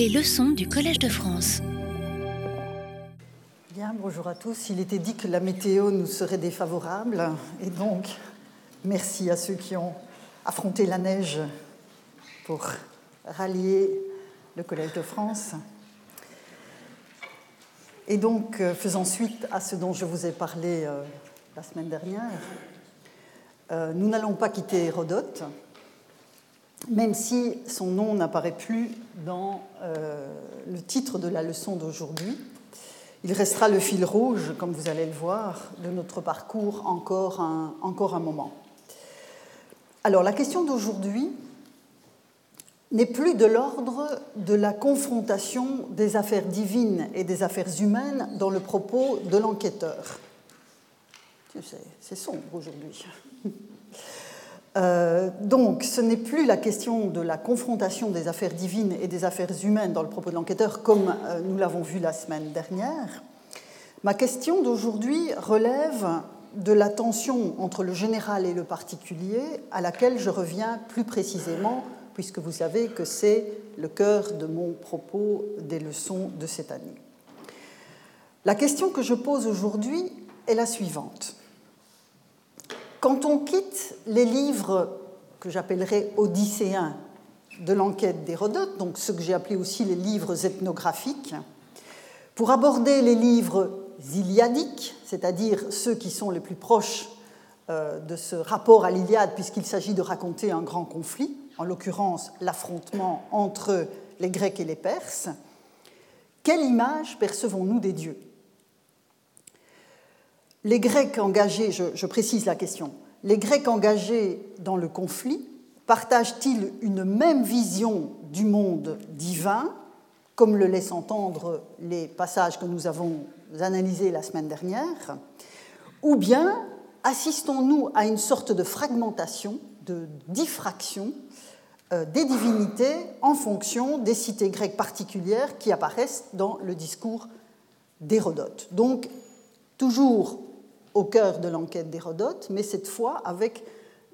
Les leçons du Collège de France. Bien, bonjour à tous. Il était dit que la météo nous serait défavorable, et donc merci à ceux qui ont affronté la neige pour rallier le Collège de France. Et donc, euh, faisant suite à ce dont je vous ai parlé euh, la semaine dernière, euh, nous n'allons pas quitter Hérodote, même si son nom n'apparaît plus dans le titre de la leçon d'aujourd'hui. Il restera le fil rouge, comme vous allez le voir, de notre parcours encore un, encore un moment. Alors, la question d'aujourd'hui n'est plus de l'ordre de la confrontation des affaires divines et des affaires humaines dans le propos de l'enquêteur. C'est sombre aujourd'hui. Euh, donc, ce n'est plus la question de la confrontation des affaires divines et des affaires humaines dans le propos de l'enquêteur, comme euh, nous l'avons vu la semaine dernière. Ma question d'aujourd'hui relève de la tension entre le général et le particulier, à laquelle je reviens plus précisément puisque vous savez que c'est le cœur de mon propos des leçons de cette année. La question que je pose aujourd'hui est la suivante. Quand on quitte les livres que j'appellerais odysséens de l'enquête d'Hérodote, donc ce que j'ai appelé aussi les livres ethnographiques, pour aborder les livres iliadiques, c'est-à-dire ceux qui sont les plus proches euh, de ce rapport à l'Iliade, puisqu'il s'agit de raconter un grand conflit, en l'occurrence l'affrontement entre les Grecs et les Perses, quelle image percevons-nous des dieux? Les Grecs engagés, je, précise la question, les Grecs engagés dans le conflit partagent-ils une même vision du monde divin, comme le laissent entendre les passages que nous avons analysés la semaine dernière, ou bien assistons-nous à une sorte de fragmentation, de diffraction euh, des divinités en fonction des cités grecques particulières qui apparaissent dans le discours d'Hérodote. Au cœur de l'enquête d'Hérodote, mais cette fois avec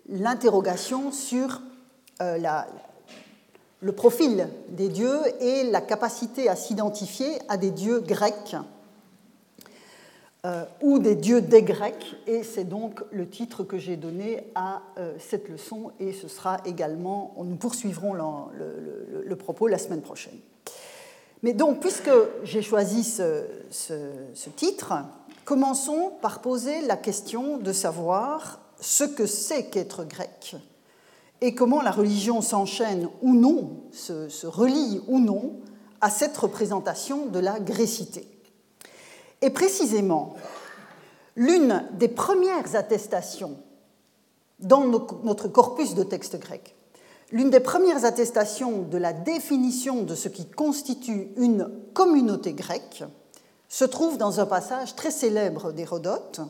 l'interrogation sur euh, le profil des dieux et la capacité à s'identifier à des dieux grecs euh, ou des dieux des Grecs, et c'est donc le titre que j'ai donné à euh, cette leçon, et ce sera également, nous poursuivrons le, propos la semaine prochaine. Mais donc, puisque j'ai choisi ce, ce titre, commençons par poser la question de savoir ce que c'est qu'être grec et comment la religion s'enchaîne ou non, se, relie ou non à cette représentation de la grécité. Et précisément, l'une des premières attestations dans notre corpus de textes grecs, l'une des premières attestations de la définition de ce qui constitue une communauté grecque, se trouve dans un passage très célèbre d'Hérodote,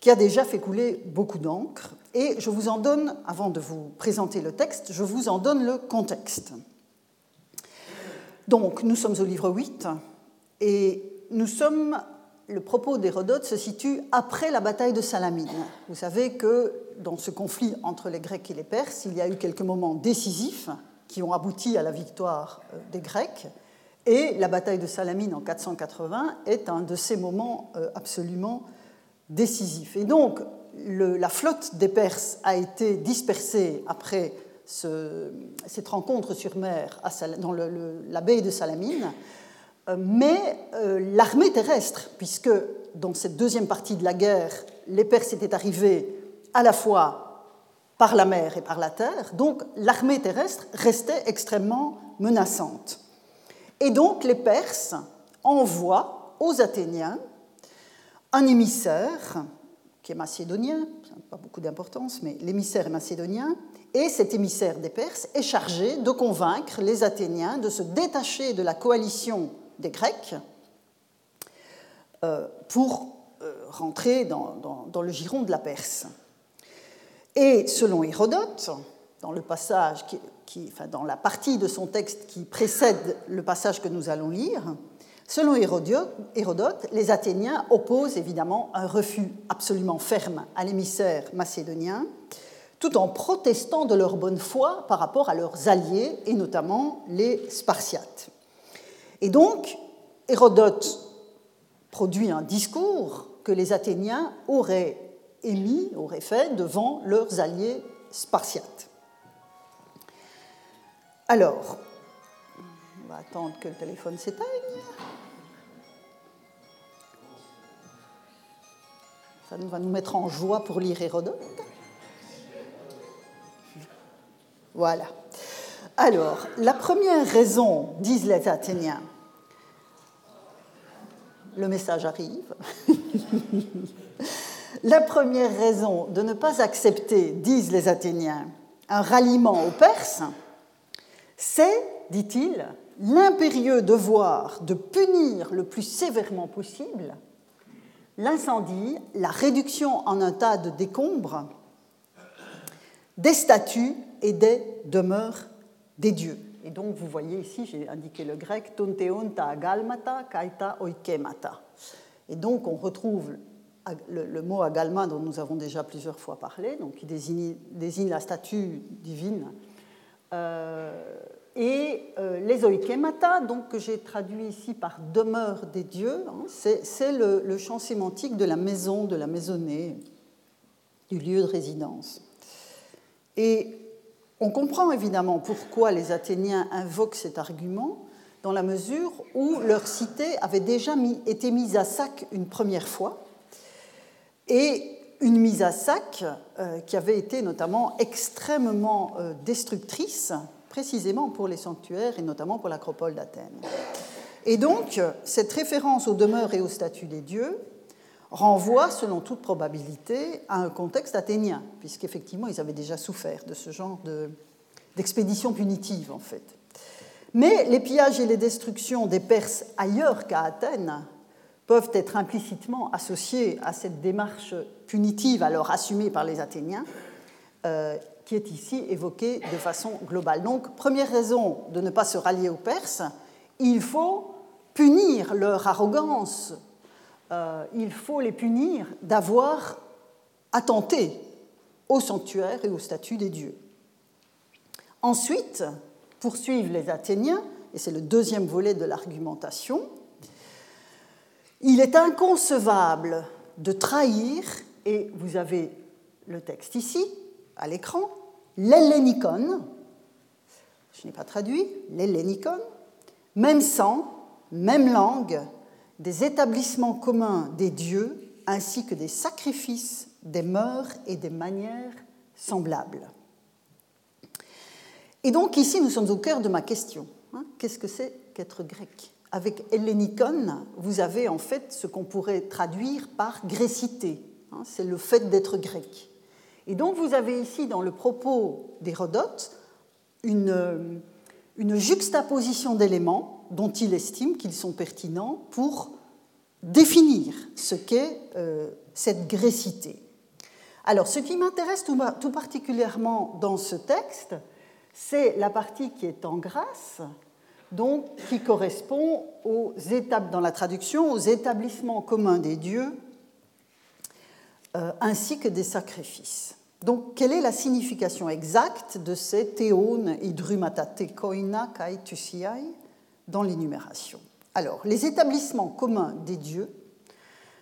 qui a déjà fait couler beaucoup d'encre, et je vous en donne, avant de vous présenter le texte, je vous en donne le contexte. Donc, nous sommes au livre 8, et nous sommes, le propos d'Hérodote se situe après la bataille de Salamine. Vous savez que dans ce conflit entre les Grecs et les Perses, il y a eu quelques moments décisifs qui ont abouti à la victoire euh, des Grecs. Et la bataille de Salamine en 480 est un de ces moments euh, absolument décisifs. Et donc, la flotte des Perses a été dispersée après cette rencontre sur mer dans la baie de Salamine. Euh, mais euh, l'armée terrestre, puisque dans cette deuxième partie de la guerre, les Perses étaient arrivés à la fois par la mer et par la terre, donc l'armée terrestre restait extrêmement menaçante. Et donc les Perses envoient aux Athéniens un émissaire, qui est macédonien, pas beaucoup d'importance, mais l'émissaire est macédonien, et cet émissaire des Perses est chargé de convaincre les Athéniens de se détacher de la coalition des Grecs euh, pour euh, rentrer dans, le giron de la Perse. Et selon Hérodote, dans la partie de son texte qui précède le passage que nous allons lire, selon Hérodote, les Athéniens opposent évidemment un refus absolument ferme à l'émissaire macédonien, tout en protestant de leur bonne foi par rapport à leurs alliés, et notamment les Spartiates. Et donc, Hérodote produit un discours que les Athéniens auraient émis, auraient fait devant leurs alliés spartiates. Alors, on va attendre que le téléphone s'éteigne. Ça va nous mettre en joie pour lire Hérodote. Voilà. Alors, la première raison, disent les Athéniens, le message arrive. la première raison de ne pas accepter, disent les Athéniens, un ralliement aux Perses, c'est, dit-il, l'impérieux devoir de punir le plus sévèrement possible l'incendie, la réduction en un tas de décombres des statues et des demeures des dieux. Et donc vous voyez ici, j'ai indiqué le grec, tonteon ta agalmata kaita oikemata. Et donc on retrouve le, mot agalma dont nous avons déjà plusieurs fois parlé, donc qui désigne, la statue divine. Euh, et euh, les oikemata, donc, que j'ai traduit ici par demeure des dieux, hein, c'est le, champ sémantique de la maison, de la maisonnée, du lieu de résidence. Et on comprend évidemment pourquoi les Athéniens invoquent cet argument, dans la mesure où leur cité avait déjà été mise à sac une première fois, et une mise à sac euh, qui avait été notamment extrêmement euh, destructrice précisément pour les sanctuaires et notamment pour l'acropole d'Athènes. Et donc, cette référence aux demeures et aux statues des dieux renvoie, selon toute probabilité, à un contexte athénien, puisqu'effectivement, ils avaient déjà souffert de ce genre d'expédition punitive, en fait. Mais les pillages et les destructions des Perses ailleurs qu'à Athènes peuvent être implicitement associés à cette démarche punitive alors assumée par les Athéniens, euh, qui est ici évoqué de façon globale. Donc, première raison de ne pas se rallier aux Perses, il faut punir leur arrogance, euh, il faut les punir d'avoir attenté au sanctuaire et au statut des dieux. Ensuite, poursuivent les Athéniens, et c'est le deuxième volet de l'argumentation, il est inconcevable de trahir, et vous avez le texte ici, à l'écran, l'hellénicon, je n'ai pas traduit, l'hellénicon, même sang, même langue, des établissements communs des dieux, ainsi que des sacrifices, des mœurs et des manières semblables. Et donc ici, nous sommes au cœur de ma question. Hein. Qu'est-ce que c'est qu'être grec? Avec hellénicon, vous avez en fait ce qu'on pourrait traduire par grécité. Hein. C'est le fait d'être grec. Et donc vous avez ici dans le propos d'Hérodote une, juxtaposition d'éléments dont il estime qu'ils sont pertinents pour définir ce qu'est euh, cette grécité. Alors ce qui m'intéresse tout, tout, particulièrement dans ce texte, c'est la partie qui est en grâce, donc qui correspond aux étapes dans la traduction, aux établissements communs des dieux euh, ainsi que des sacrifices. Donc, quelle est la signification exacte de ces théones idrumatate koina kai tusiai dans l'énumération? Alors, les établissements communs des dieux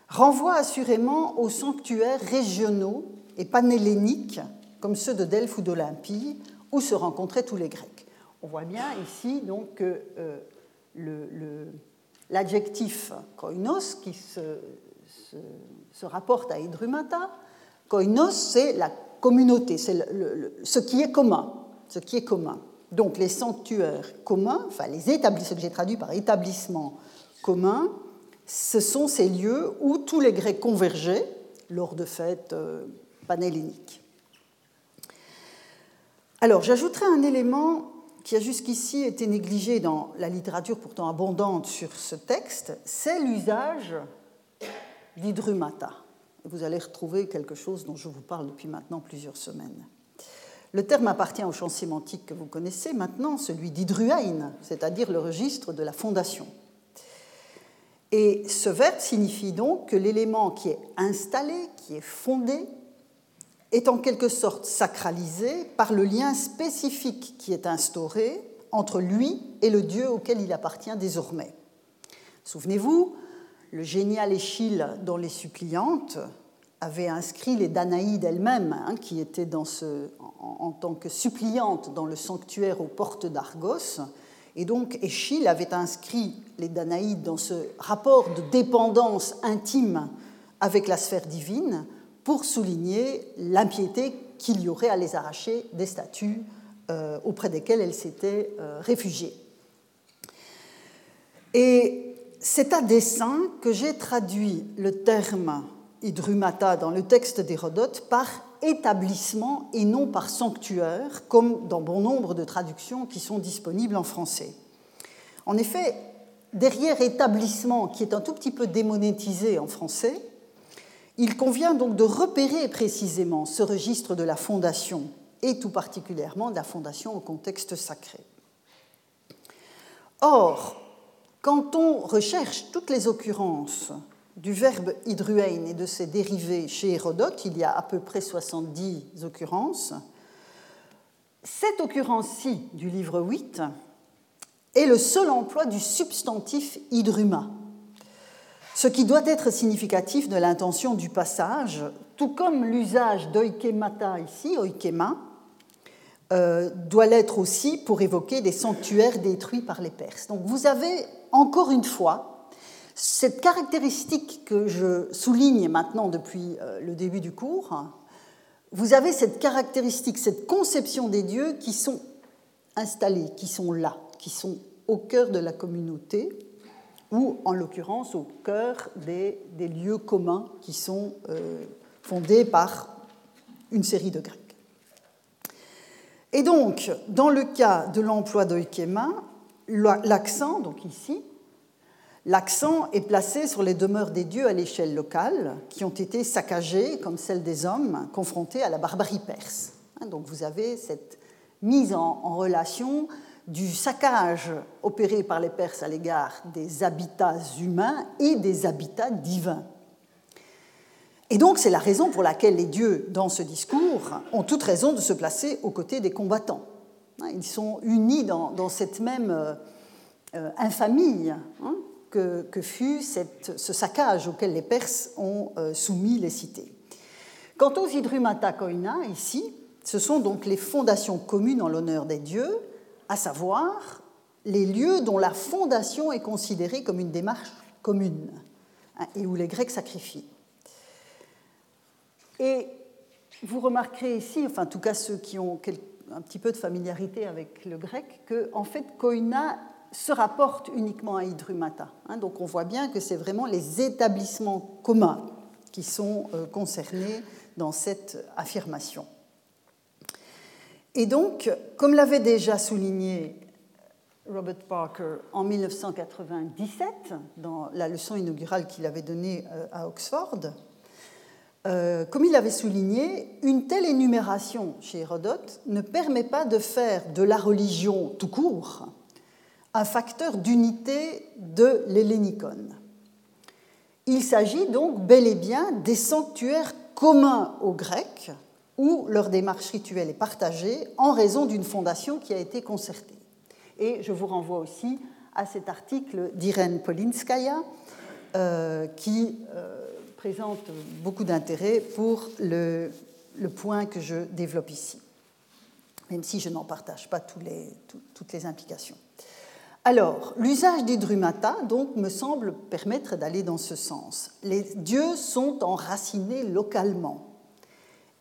renvoient assurément aux sanctuaires régionaux et panhelléniques, comme ceux de Delphes ou d'Olympie, où se rencontraient tous les Grecs. On voit bien ici donc que euh, l'adjectif koinos, qui se, rapporte à Idrumata. Koinos, c'est la communauté, c'est ce qui est commun. Ce qui est commun. Donc les sanctuaires communs, enfin les établissements, ce que j'ai traduit par établissement commun, ce sont ces lieux où tous les Grecs convergeaient lors de fêtes euh, panhelléniques. Alors j'ajouterai un élément qui a jusqu'ici été négligé dans la littérature pourtant abondante sur ce texte, c'est l'usage d'Hydrumata. Vous allez retrouver quelque chose dont je vous parle depuis maintenant plusieurs semaines. Le terme appartient au champ sémantique que vous connaissez maintenant, celui d'Hydruain, c'est-à-dire le registre de la fondation. Et ce verbe signifie donc que l'élément qui est installé, qui est fondé, est en quelque sorte sacralisé par le lien spécifique qui est instauré entre lui et le dieu auquel il appartient désormais. Souvenez-vous, le génial Échille dans Les Suppliantes avait inscrit les Danaïdes elles-mêmes, hein, qui étaient en, tant que suppliantes dans le sanctuaire aux portes d'Argos. Et donc Échille avait inscrit les Danaïdes dans ce rapport de dépendance intime avec la sphère divine pour souligner l'impiété qu'il y aurait à les arracher des statues euh, auprès desquelles elles s'étaient euh, réfugiées. Et c'est à dessein que j'ai traduit le terme hydrumata dans le texte d'Hérodote par établissement et non par sanctuaire, comme dans bon nombre de traductions qui sont disponibles en français. En effet, derrière établissement, qui est un tout petit peu démonétisé en français, il convient donc de repérer précisément ce registre de la fondation, et tout particulièrement de la fondation au contexte sacré. Or, quand on recherche toutes les occurrences du verbe hydruein et de ses dérivés chez Hérodote, il y a à peu près 70 occurrences, cette occurrence-ci du livre 8 est le seul emploi du substantif hydruma, ce qui doit être significatif de l'intention du passage, tout comme l'usage d'oikemata ici, oikema, euh, doit l'être aussi pour évoquer des sanctuaires détruits par les Perses. Donc vous avez encore une fois cette caractéristique que je souligne maintenant depuis euh, le début du cours. Vous avez cette caractéristique, cette conception des dieux qui sont installés, qui sont là, qui sont au cœur de la communauté, ou en l'occurrence au cœur des, lieux communs qui sont euh, fondés par une série de Grecs. Et donc, dans le cas de l'emploi d'oikema, l'accent, donc ici, l'accent est placé sur les demeures des dieux à l'échelle locale, qui ont été saccagées, comme celle des hommes, confrontés à la barbarie perse. Hein, donc vous avez cette mise en relation du saccage opéré par les Perses à l'égard des habitats humains et des habitats divins. Et donc c'est la raison pour laquelle les dieux, dans ce discours, ont toute raison de se placer aux côtés des combattants. Ils sont unis dans, cette même euh, infamie hein, que, fut ce saccage auquel les Perses ont euh, soumis les cités. Quant aux Hydrumata Koina, ici, ce sont donc les fondations communes en l'honneur des dieux, à savoir les lieux dont la fondation est considérée comme une démarche commune hein, et où les Grecs sacrifient. Et vous remarquerez ici, enfin en tout cas ceux qui ont un petit peu de familiarité avec le grec, que en fait koina se rapporte uniquement à hydrumata. Hein. donc on voit bien que c'est vraiment les établissements communs qui sont euh, concernés dans cette affirmation. Et donc, comme l'avait déjà souligné Robert Parker en 1997, dans la leçon inaugurale qu'il avait donnée euh, à Oxford, euh, comme il avait souligné, une telle énumération chez Hérodote ne permet pas de faire de la religion tout court un facteur d'unité de l'hellénicon. Il s'agit donc bel et bien des sanctuaires communs aux Grecs où leur démarche rituelle est partagée en raison d'une fondation qui a été concertée. Et je vous renvoie aussi à cet article d'Irène Polinskaya euh, qui euh, présente beaucoup d'intérêt pour le, point que je développe ici, même si je n'en partage pas toutes les implications. Alors, l'usage des drumata donc, me semble permettre d'aller dans ce sens. Les dieux sont enracinés localement.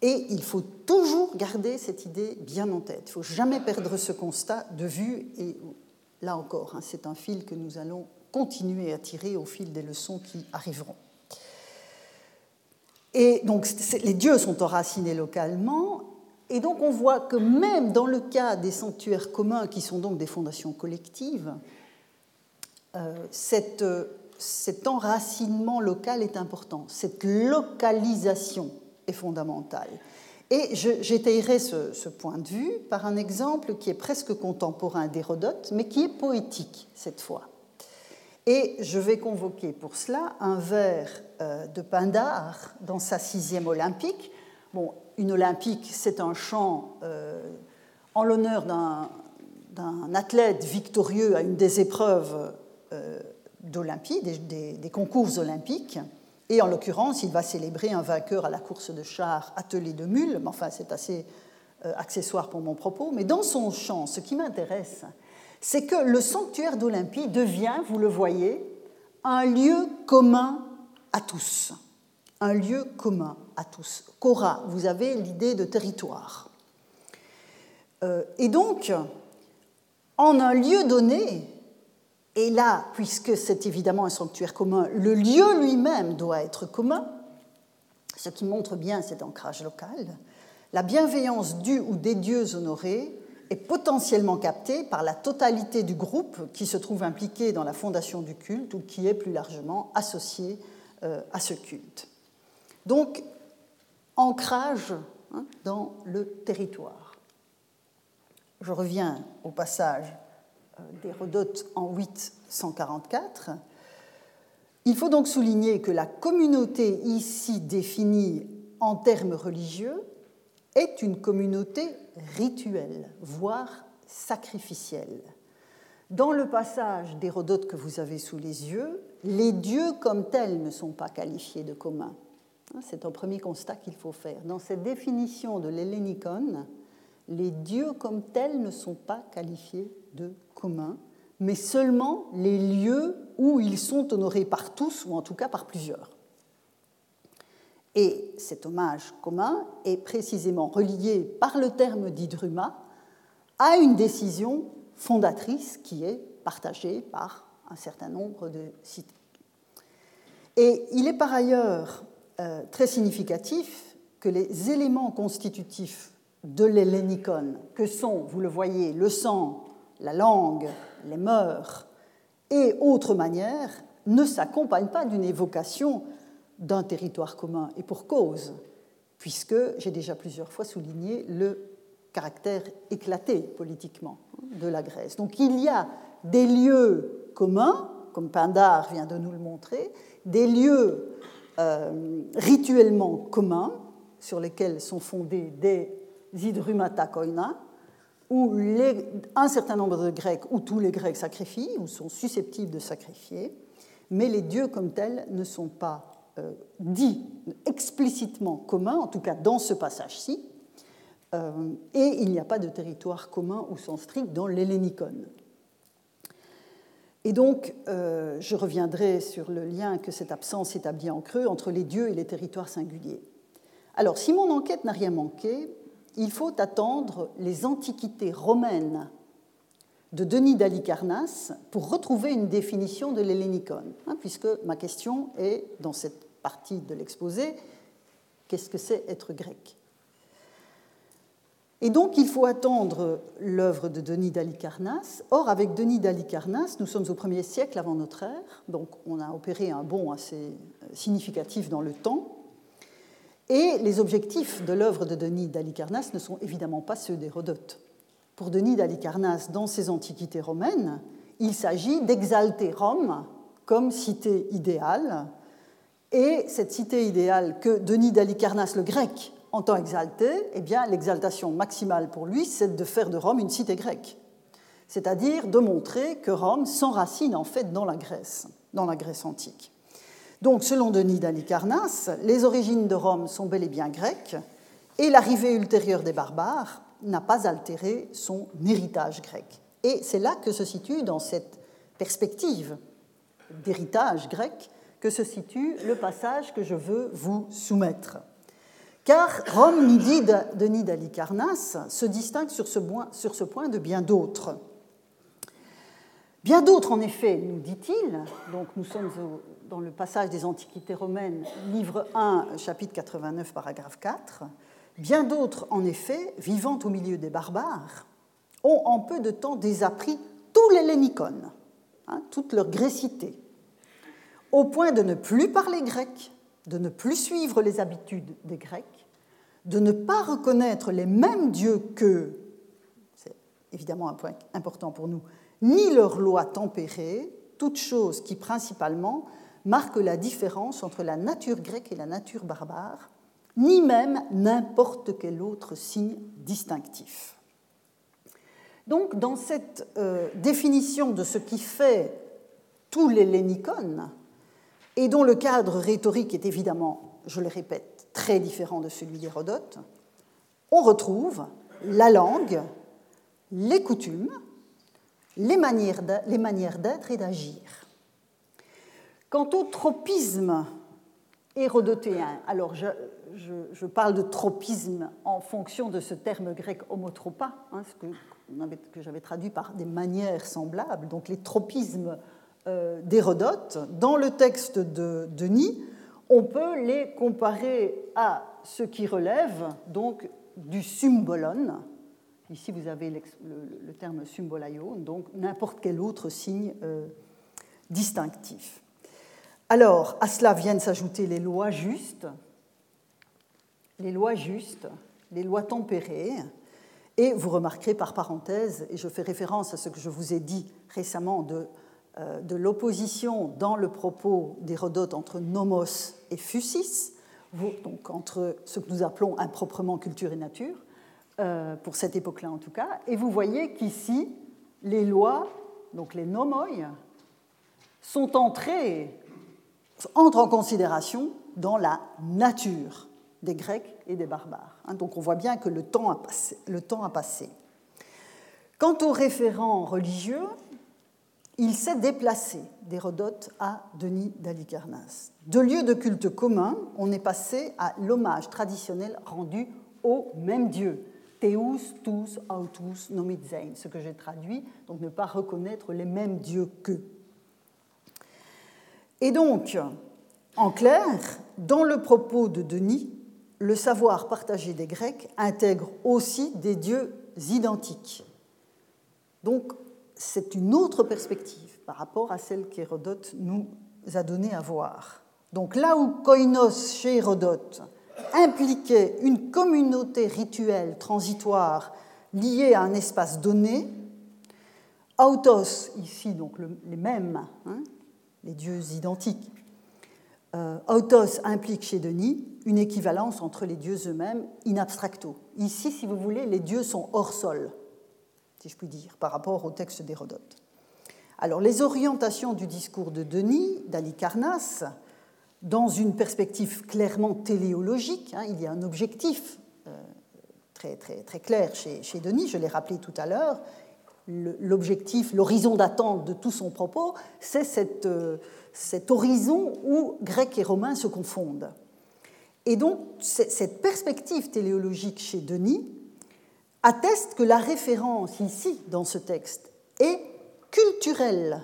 Et il faut toujours garder cette idée bien en tête. Il ne faut jamais perdre ce constat de vue. Et là encore, hein, c'est un fil que nous allons continuer à tirer au fil des leçons qui arriveront. Et donc les dieux sont enracinés localement, et donc on voit que même dans le cas des sanctuaires communs, qui sont donc des fondations collectives, euh, cet enracinement local est important, cette localisation fondamentale. Et j'étayerai ce, point de vue par un exemple qui est presque contemporain d'Hérodote, mais qui est poétique cette fois. Et je vais convoquer pour cela un vers euh, de Pindare dans sa sixième olympique. Bon, une olympique, c'est un chant euh, en l'honneur d'un d'un athlète victorieux à une des épreuves euh, d'Olympie, des, concours olympiques. Et en l'occurrence, il va célébrer un vainqueur à la course de chars attelé de mules. Mais enfin, c'est assez euh, accessoire pour mon propos. Mais dans son chant, ce qui m'intéresse, c'est que le sanctuaire d'Olympie devient, vous le voyez, un lieu commun à tous. Un lieu commun à tous. Cora, vous avez l'idée de territoire. Euh, et donc, en un lieu donné, et là, puisque c'est évidemment un sanctuaire commun, le lieu lui-même doit être commun, ce qui montre bien cet ancrage local, la bienveillance du ou des dieux honorés est potentiellement captée par la totalité du groupe qui se trouve impliqué dans la fondation du culte ou qui est plus largement associé euh, à ce culte. Donc, ancrage hein, dans le territoire. Je reviens au passage d'Hérodote en 844. Il faut donc souligner que la communauté ici définie en termes religieux est une communauté rituelle, voire sacrificielle. Dans le passage d'Hérodote que vous avez sous les yeux, les dieux comme tels ne sont pas qualifiés de communs. C'est un premier constat qu'il faut faire. Dans cette définition de l'hellénicon, les dieux comme tels ne sont pas qualifiés de communs, mais seulement les lieux où ils sont honorés par tous, ou en tout cas par plusieurs. Et cet hommage commun est précisément relié par le terme d'Idruma à une décision fondatrice qui est partagée par un certain nombre de cités. Et il est par ailleurs euh, très significatif que les éléments constitutifs de l'hellénicon, que sont, vous le voyez, le sang, la langue, les mœurs et autres manières, ne s'accompagnent pas d'une évocation d'un territoire commun, et pour cause, puisque j'ai déjà plusieurs fois souligné le caractère éclaté politiquement de la Grèce. Donc il y a des lieux communs, comme Pindar vient de nous le montrer, des lieux euh, rituellement communs sur lesquels sont fondés des hydrumata koina, où un certain nombre de Grecs, ou tous les Grecs sacrifient, ou sont susceptibles de sacrifier, mais les dieux comme tels ne sont pas euh, dits explicitement communs, en tout cas dans ce passage-ci, euh, et il n'y a pas de territoire commun au sens strict dans l'hellénicon. Et donc, euh, je reviendrai sur le lien que cette absence établit en creux entre les dieux et les territoires singuliers. Alors, si mon enquête n'a rien manqué, il faut attendre les antiquités romaines de Denis d'Alicarnasse pour retrouver une définition de l'hellénicon, hein, puisque ma question est, dans cette partie de l'exposé, qu'est-ce que c'est être grec? Et donc il faut attendre l'œuvre de Denis d'Alicarnasse. Or, avec Denis d'Alicarnasse, nous sommes au 1er siècle avant notre ère, donc on a opéré un bond assez significatif dans le temps. Et les objectifs de l'œuvre de Denis d'Alicarnasse ne sont évidemment pas ceux d'Hérodote. Pour Denis d'Alicarnasse, dans ses antiquités romaines, il s'agit d'exalter Rome comme cité idéale, et cette cité idéale que Denis d'Alicarnasse, le grec, entend exalter, eh bien, l'exaltation maximale pour lui, c'est de faire de Rome une cité grecque, c'est-à-dire de montrer que Rome s'enracine en fait dans la Grèce, dans la Grèce antique. Donc, selon Denis d'Alicarnasse, les origines de Rome sont bel et bien grecques, et l'arrivée ultérieure des barbares n'a pas altéré son héritage grec. Et c'est là que se situe, dans cette perspective d'héritage grec, que se situe le passage que je veux vous soumettre. Car Rome, dit Denis d'Alicarnasse, se distingue sur ce, point, de bien d'autres. Bien d'autres, en effet, nous dit-il, donc nous sommes dans le passage des Antiquités romaines, livre 1, chapitre 89, paragraphe 4, bien d'autres, en effet, vivant au milieu des barbares, ont en peu de temps désappris tous les lénicones, hein, toute leur grécité, au point de ne plus parler grec, de ne plus suivre les habitudes des Grecs, de ne pas reconnaître les mêmes dieux qu'eux, c'est évidemment un point important pour nous, ni leurs lois tempérées, toutes choses qui principalement marquent la différence entre la nature grecque et la nature barbare, ni même n'importe quel autre signe distinctif. Donc, dans cette euh, définition de ce qui fait tout l'hellénicon, et dont le cadre rhétorique est évidemment, je le répète, très différent de celui d'Hérodote, on retrouve la langue, les coutumes, les manières d'être et d'agir. Quant au tropisme hérodotéen, alors je, parle de tropisme en fonction de ce terme grec homotropa, hein, ce que, j'avais traduit par des manières semblables, donc les tropismes euh, d'Hérodote, dans le texte de Denis, on peut les comparer à ce qui relève donc du symbolon. Ici, vous avez le, terme symbolaion, donc n'importe quel autre signe euh, distinctif. Alors, à cela viennent s'ajouter les lois justes, les lois justes, les lois tempérées, et vous remarquerez par parenthèse, et je fais référence à ce que je vous ai dit récemment de, euh, l'opposition dans le propos d'Hérodote entre nomos et fusis, donc entre ce que nous appelons improprement culture et nature, euh, pour cette époque-là en tout cas, et vous voyez qu'ici, les lois, donc les nomoi, sont entrées entre en considération dans la nature des Grecs et des barbares. Hein, donc on voit bien que le temps a passé. Quant aux référents religieux, il s'est déplacé d'Hérodote à Denis d'Alicarnasse. De lieu de culte commun, on est passé à l'hommage traditionnel rendu au même Dieu, Theus, tous, autus, nomidzein, ce que j'ai traduit, donc ne pas reconnaître les mêmes dieux qu'eux. Et donc, en clair, dans le propos de Denis, le savoir partagé des Grecs intègre aussi des dieux identiques. Donc, c'est une autre perspective par rapport à celle qu'Hérodote nous a donné à voir. Donc là où koinos chez Hérodote impliquait une communauté rituelle transitoire liée à un espace donné, autos, ici donc les mêmes, hein, les dieux identiques. Euh, autos implique chez Denis une équivalence entre les dieux eux-mêmes in abstracto. Ici, si vous voulez, les dieux sont hors sol, si je puis dire, par rapport au texte d'Hérodote. Alors, les orientations du discours de Denis, d'Alicarnasse, dans une perspective clairement téléologique, hein, il y a un objectif euh, très, très, très clair chez, chez Denis, je l'ai rappelé tout à l'heure, l'objectif, l'horizon d'attente de tout son propos, c'est euh, cet horizon où grec et romain se confondent. Et donc, cette perspective téléologique chez Denis atteste que la référence ici, dans ce texte, est culturelle,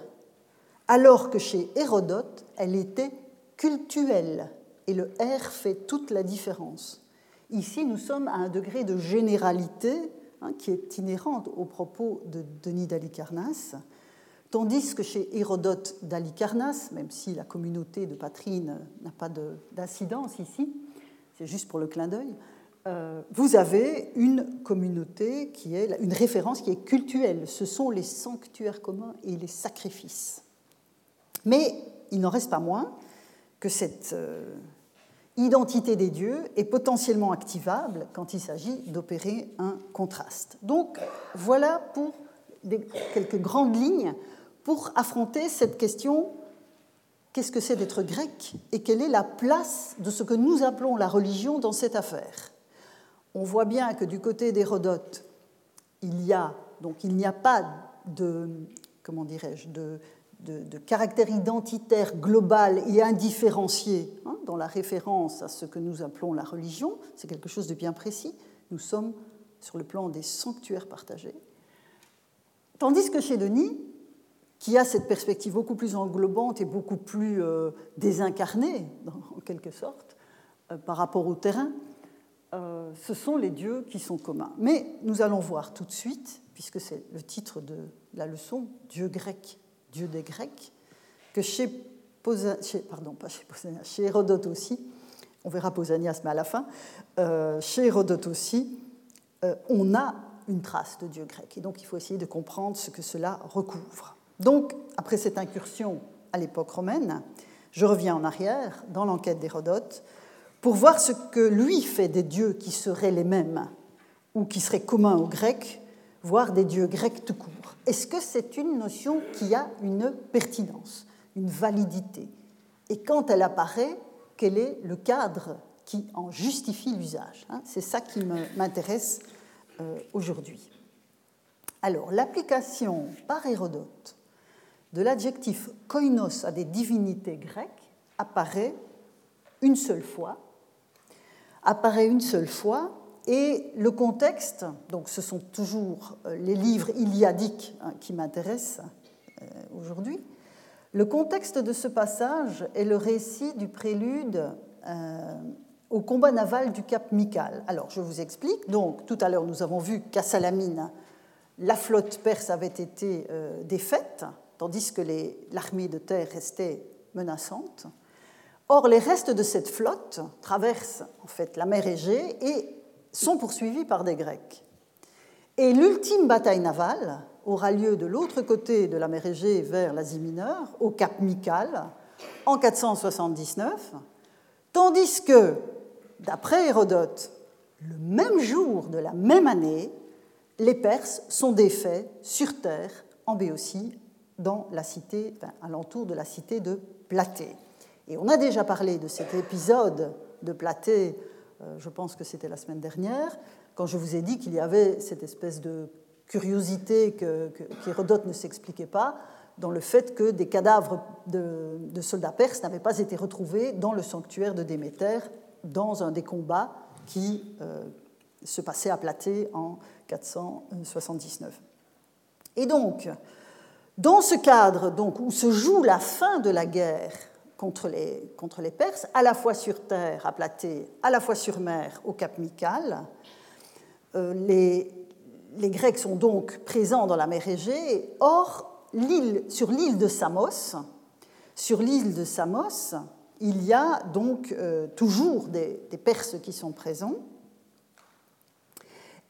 alors que chez Hérodote, elle était cultuelle. Et le R fait toute la différence. Ici, nous sommes à un degré de généralité Hein, qui est inhérente aux propos de Denis d'Alicarnasse, tandis que chez Hérodote d'Alicarnasse, même si la communauté de Patrine n'a pas d'incidence ici, c'est juste pour le clin d'œil, euh, vous avez une communauté qui est une référence qui est cultuelle. Ce sont les sanctuaires communs et les sacrifices. Mais il n'en reste pas moins que cette euh, identité des dieux est potentiellement activable quand il s'agit d'opérer un contraste. Donc voilà pour quelques grandes lignes pour affronter cette question qu'est-ce que c'est d'être grec et quelle est la place de ce que nous appelons la religion dans cette affaire? On voit bien que du côté d'Hérodote, il y a donc il n'y a pas de comment dirais-je de de, caractère identitaire global et indifférencié hein, dans la référence à ce que nous appelons la religion, c'est quelque chose de bien précis. Nous sommes sur le plan des sanctuaires partagés. Tandis que chez Denis, qui a cette perspective beaucoup plus englobante et beaucoup plus euh, désincarnée, en quelque sorte, euh, par rapport au terrain, euh, ce sont les dieux qui sont communs. Mais nous allons voir tout de suite, puisque c'est le titre de la leçon, Dieu grec dieu des Grecs, que chez, pardon, pas chez, chez Hérodote aussi, on verra Pausanias mais à la fin, euh, chez Hérodote aussi, euh, on a une trace de dieu grec. Et donc il faut essayer de comprendre ce que cela recouvre. Donc, après cette incursion à l'époque romaine, je reviens en arrière dans l'enquête d'Hérodote pour voir ce que lui fait des dieux qui seraient les mêmes ou qui seraient communs aux Grecs, voire des dieux grecs tout court. Est-ce que c'est une notion qui a une pertinence, une validité? Et quand elle apparaît, quel est le cadre qui en justifie l'usage hein? C'est ça qui m'intéresse euh, aujourd'hui. Alors, l'application par Hérodote de l'adjectif koinos à des divinités grecques apparaît une seule fois, apparaît une seule fois, et le contexte, donc ce sont toujours euh, les livres iliadiques hein, qui m'intéressent euh, aujourd'hui, le contexte de ce passage est le récit du prélude euh, au combat naval du Cap Mical. Alors, je vous explique. Donc, tout à l'heure, nous avons vu qu'à Salamine, la flotte perse avait été défaite, tandis que l'armée de terre restait menaçante. Or, les restes de cette flotte traversent en fait la mer Égée et sont poursuivis par des Grecs. Et l'ultime bataille navale aura lieu de l'autre côté de la mer Égée vers l'Asie mineure, au cap Mical, en 479, tandis que, d'après Hérodote, le même jour de la même année, les Perses sont défaits sur terre en Béotie, dans la cité, alentour de la cité de Platée. Et on a déjà parlé de cet épisode de Platée, je pense que c'était la semaine dernière, quand je vous ai dit qu'il y avait cette espèce de curiosité qu'Hérodote ne s'expliquait pas dans le fait que des cadavres de, soldats perses n'avaient pas été retrouvés dans le sanctuaire de Déméter dans un des combats qui euh, se passait à Platée en 479. Et donc, dans ce cadre donc, où se joue la fin de la guerre contre les, Perses, à la fois sur terre, à Platée, à la fois sur mer, au Cap Mical. Euh, les, les, Grecs sont donc présents dans la mer Égée. Or, sur l'île de Samos, sur l'île de Samos, il y a donc euh, toujours des, Perses qui sont présents.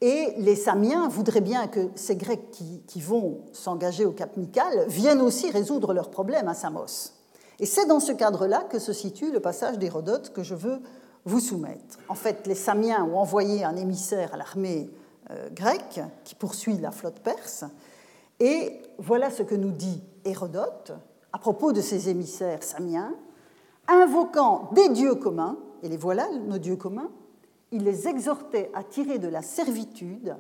Et les Samiens voudraient bien que ces Grecs qui, qui vont s'engager au Cap Mical viennent aussi résoudre leurs problèmes à Samos. Et c'est dans ce cadre-là que se situe le passage d'Hérodote que je veux vous soumettre. En fait, les Samiens ont envoyé un émissaire à l'armée euh, grecque qui poursuit la flotte perse. Et voilà ce que nous dit Hérodote à propos de ces émissaires samiens, invoquant des dieux communs, et les voilà nos dieux communs, il les exhortait à tirer de la servitude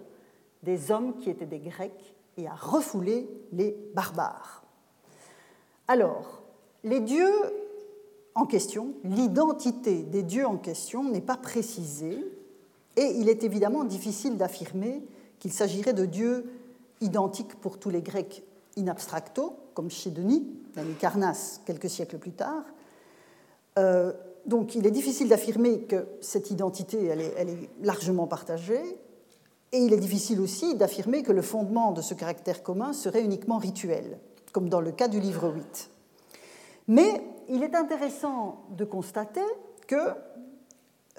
des hommes qui étaient des Grecs et à refouler les barbares. Alors, les dieux en question, l'identité des dieux en question n'est pas précisée et il est évidemment difficile d'affirmer qu'il s'agirait de dieux identiques pour tous les Grecs in abstracto, comme chez Denis, Carnasse, quelques siècles plus tard. Euh, donc il est difficile d'affirmer que cette identité elle est, largement partagée, et il est difficile aussi d'affirmer que le fondement de ce caractère commun serait uniquement rituel, comme dans le cas du livre 8. Mais il est intéressant de constater que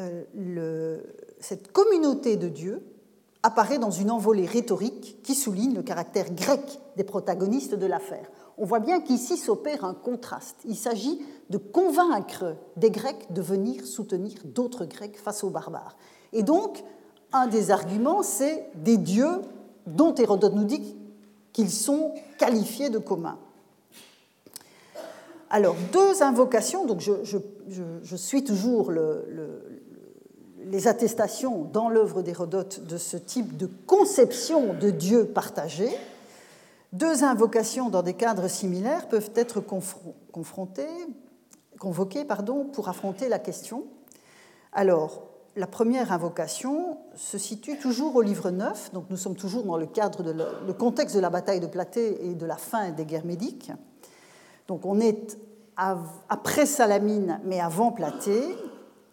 euh, cette communauté de Dieu apparaît dans une envolée rhétorique qui souligne le caractère grec des protagonistes de l'affaire. On voit bien qu'ici s'opère un contraste. Il s'agit de convaincre des Grecs de venir soutenir d'autres Grecs face aux barbares. Et donc, un des arguments, c'est des dieux dont Hérodote nous dit qu'ils sont qualifiés de communs. Alors, deux invocations, donc je, suis toujours les attestations dans l'œuvre d'Hérodote de ce type de conception de Dieu partagé. Deux invocations dans des cadres similaires peuvent être confrontées, convoquées pardon, pour affronter la question. Alors, la première invocation se situe toujours au livre 9, donc nous sommes toujours dans le cadre de le contexte de la bataille de Platée et de la fin des guerres médiques. Donc on est après Salamine, mais avant Platée,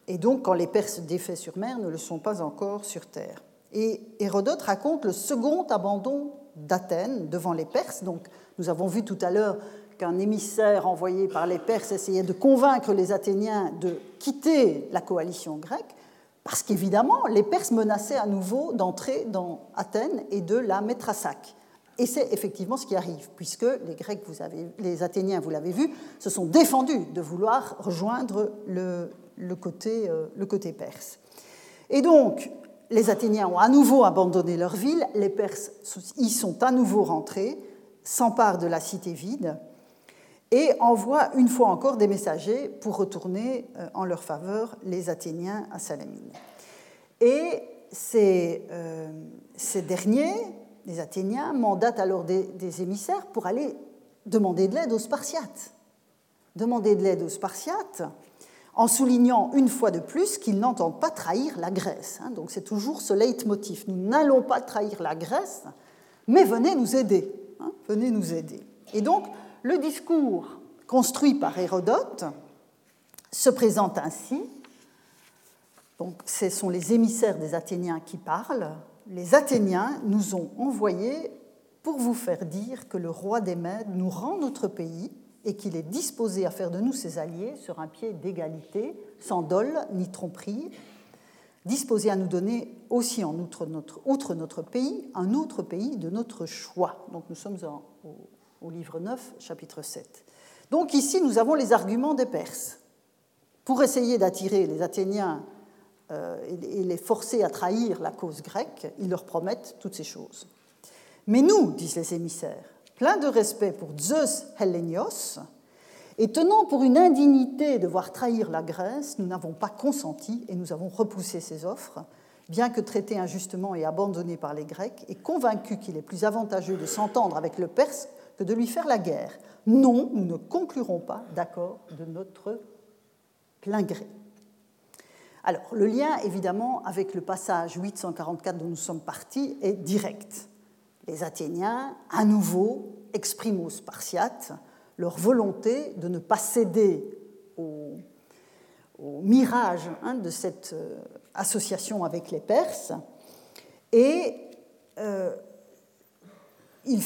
et donc quand les Perses défaits sur mer ne le sont pas encore sur terre. Et Hérodote raconte le second abandon d'Athènes devant les Perses. Donc nous avons vu tout à l'heure qu'un émissaire envoyé par les Perses essayait de convaincre les Athéniens de quitter la coalition grecque, parce qu'évidemment, les Perses menaçaient à nouveau d'entrer dans Athènes et de la mettre à sac. Et c'est effectivement ce qui arrive, puisque les Grecs, vous avez, les Athéniens, vous l'avez vu, se sont défendus de vouloir rejoindre le, côté, euh, le côté perse. Et donc, les Athéniens ont à nouveau abandonné leur ville, les Perses y sont à nouveau rentrés, s'emparent de la cité vide et envoient une fois encore des messagers pour retourner euh, en leur faveur les Athéniens à Salamine. Et ces, euh, ces derniers, les Athéniens, mandatent alors des, émissaires pour aller demander de l'aide aux Spartiates. Demander de l'aide aux Spartiates en soulignant une fois de plus qu'ils n'entendent pas trahir la Grèce. Hein. Donc c'est toujours ce leitmotiv. Nous n'allons pas trahir la Grèce, mais venez nous aider. Hein. Venez nous aider. Et donc le discours construit par Hérodote se présente ainsi. Ce sont les émissaires des Athéniens qui parlent. Les Athéniens nous ont envoyés pour vous faire dire que le roi des Mèdes nous rend notre pays et qu'il est disposé à faire de nous ses alliés sur un pied d'égalité, sans dol ni tromperie, disposé à nous donner aussi en outre notre, outre notre pays, un autre pays de notre choix. Donc nous sommes au, livre 9, chapitre 7. Donc ici, nous avons les arguments des Perses. Pour essayer d'attirer les Athéniens et les forcer à trahir la cause grecque, ils leur promettent toutes ces choses. Mais nous, disent les émissaires, plein de respect pour Zeus Hellénios, et tenant pour une indignité de voir trahir la Grèce, nous n'avons pas consenti et nous avons repoussé ces offres, bien que traités injustement et abandonnés par les Grecs, et convaincus qu'il est plus avantageux de s'entendre avec le Perse que de lui faire la guerre. Non, nous ne conclurons pas d'accord de notre plein gré. Alors, le lien, évidemment, avec le passage 844 dont nous sommes partis est direct. Les Athéniens, à nouveau, expriment aux Spartiates leur volonté de ne pas céder au, mirage hein, de cette euh, association avec les Perses. Et euh, il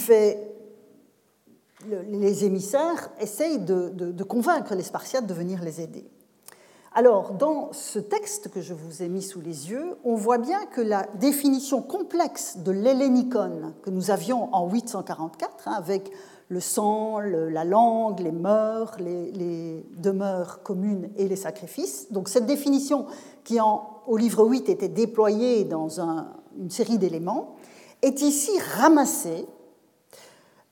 les émissaires essayent de convaincre les Spartiates de venir les aider. Alors, dans ce texte que je vous ai mis sous les yeux, on voit bien que la définition complexe de l'hellénicon que nous avions en 844, hein, avec le sang, la langue, les mœurs, les, demeures communes et les sacrifices, donc cette définition qui au livre 8 était déployée dans une série d'éléments, est ici ramassée,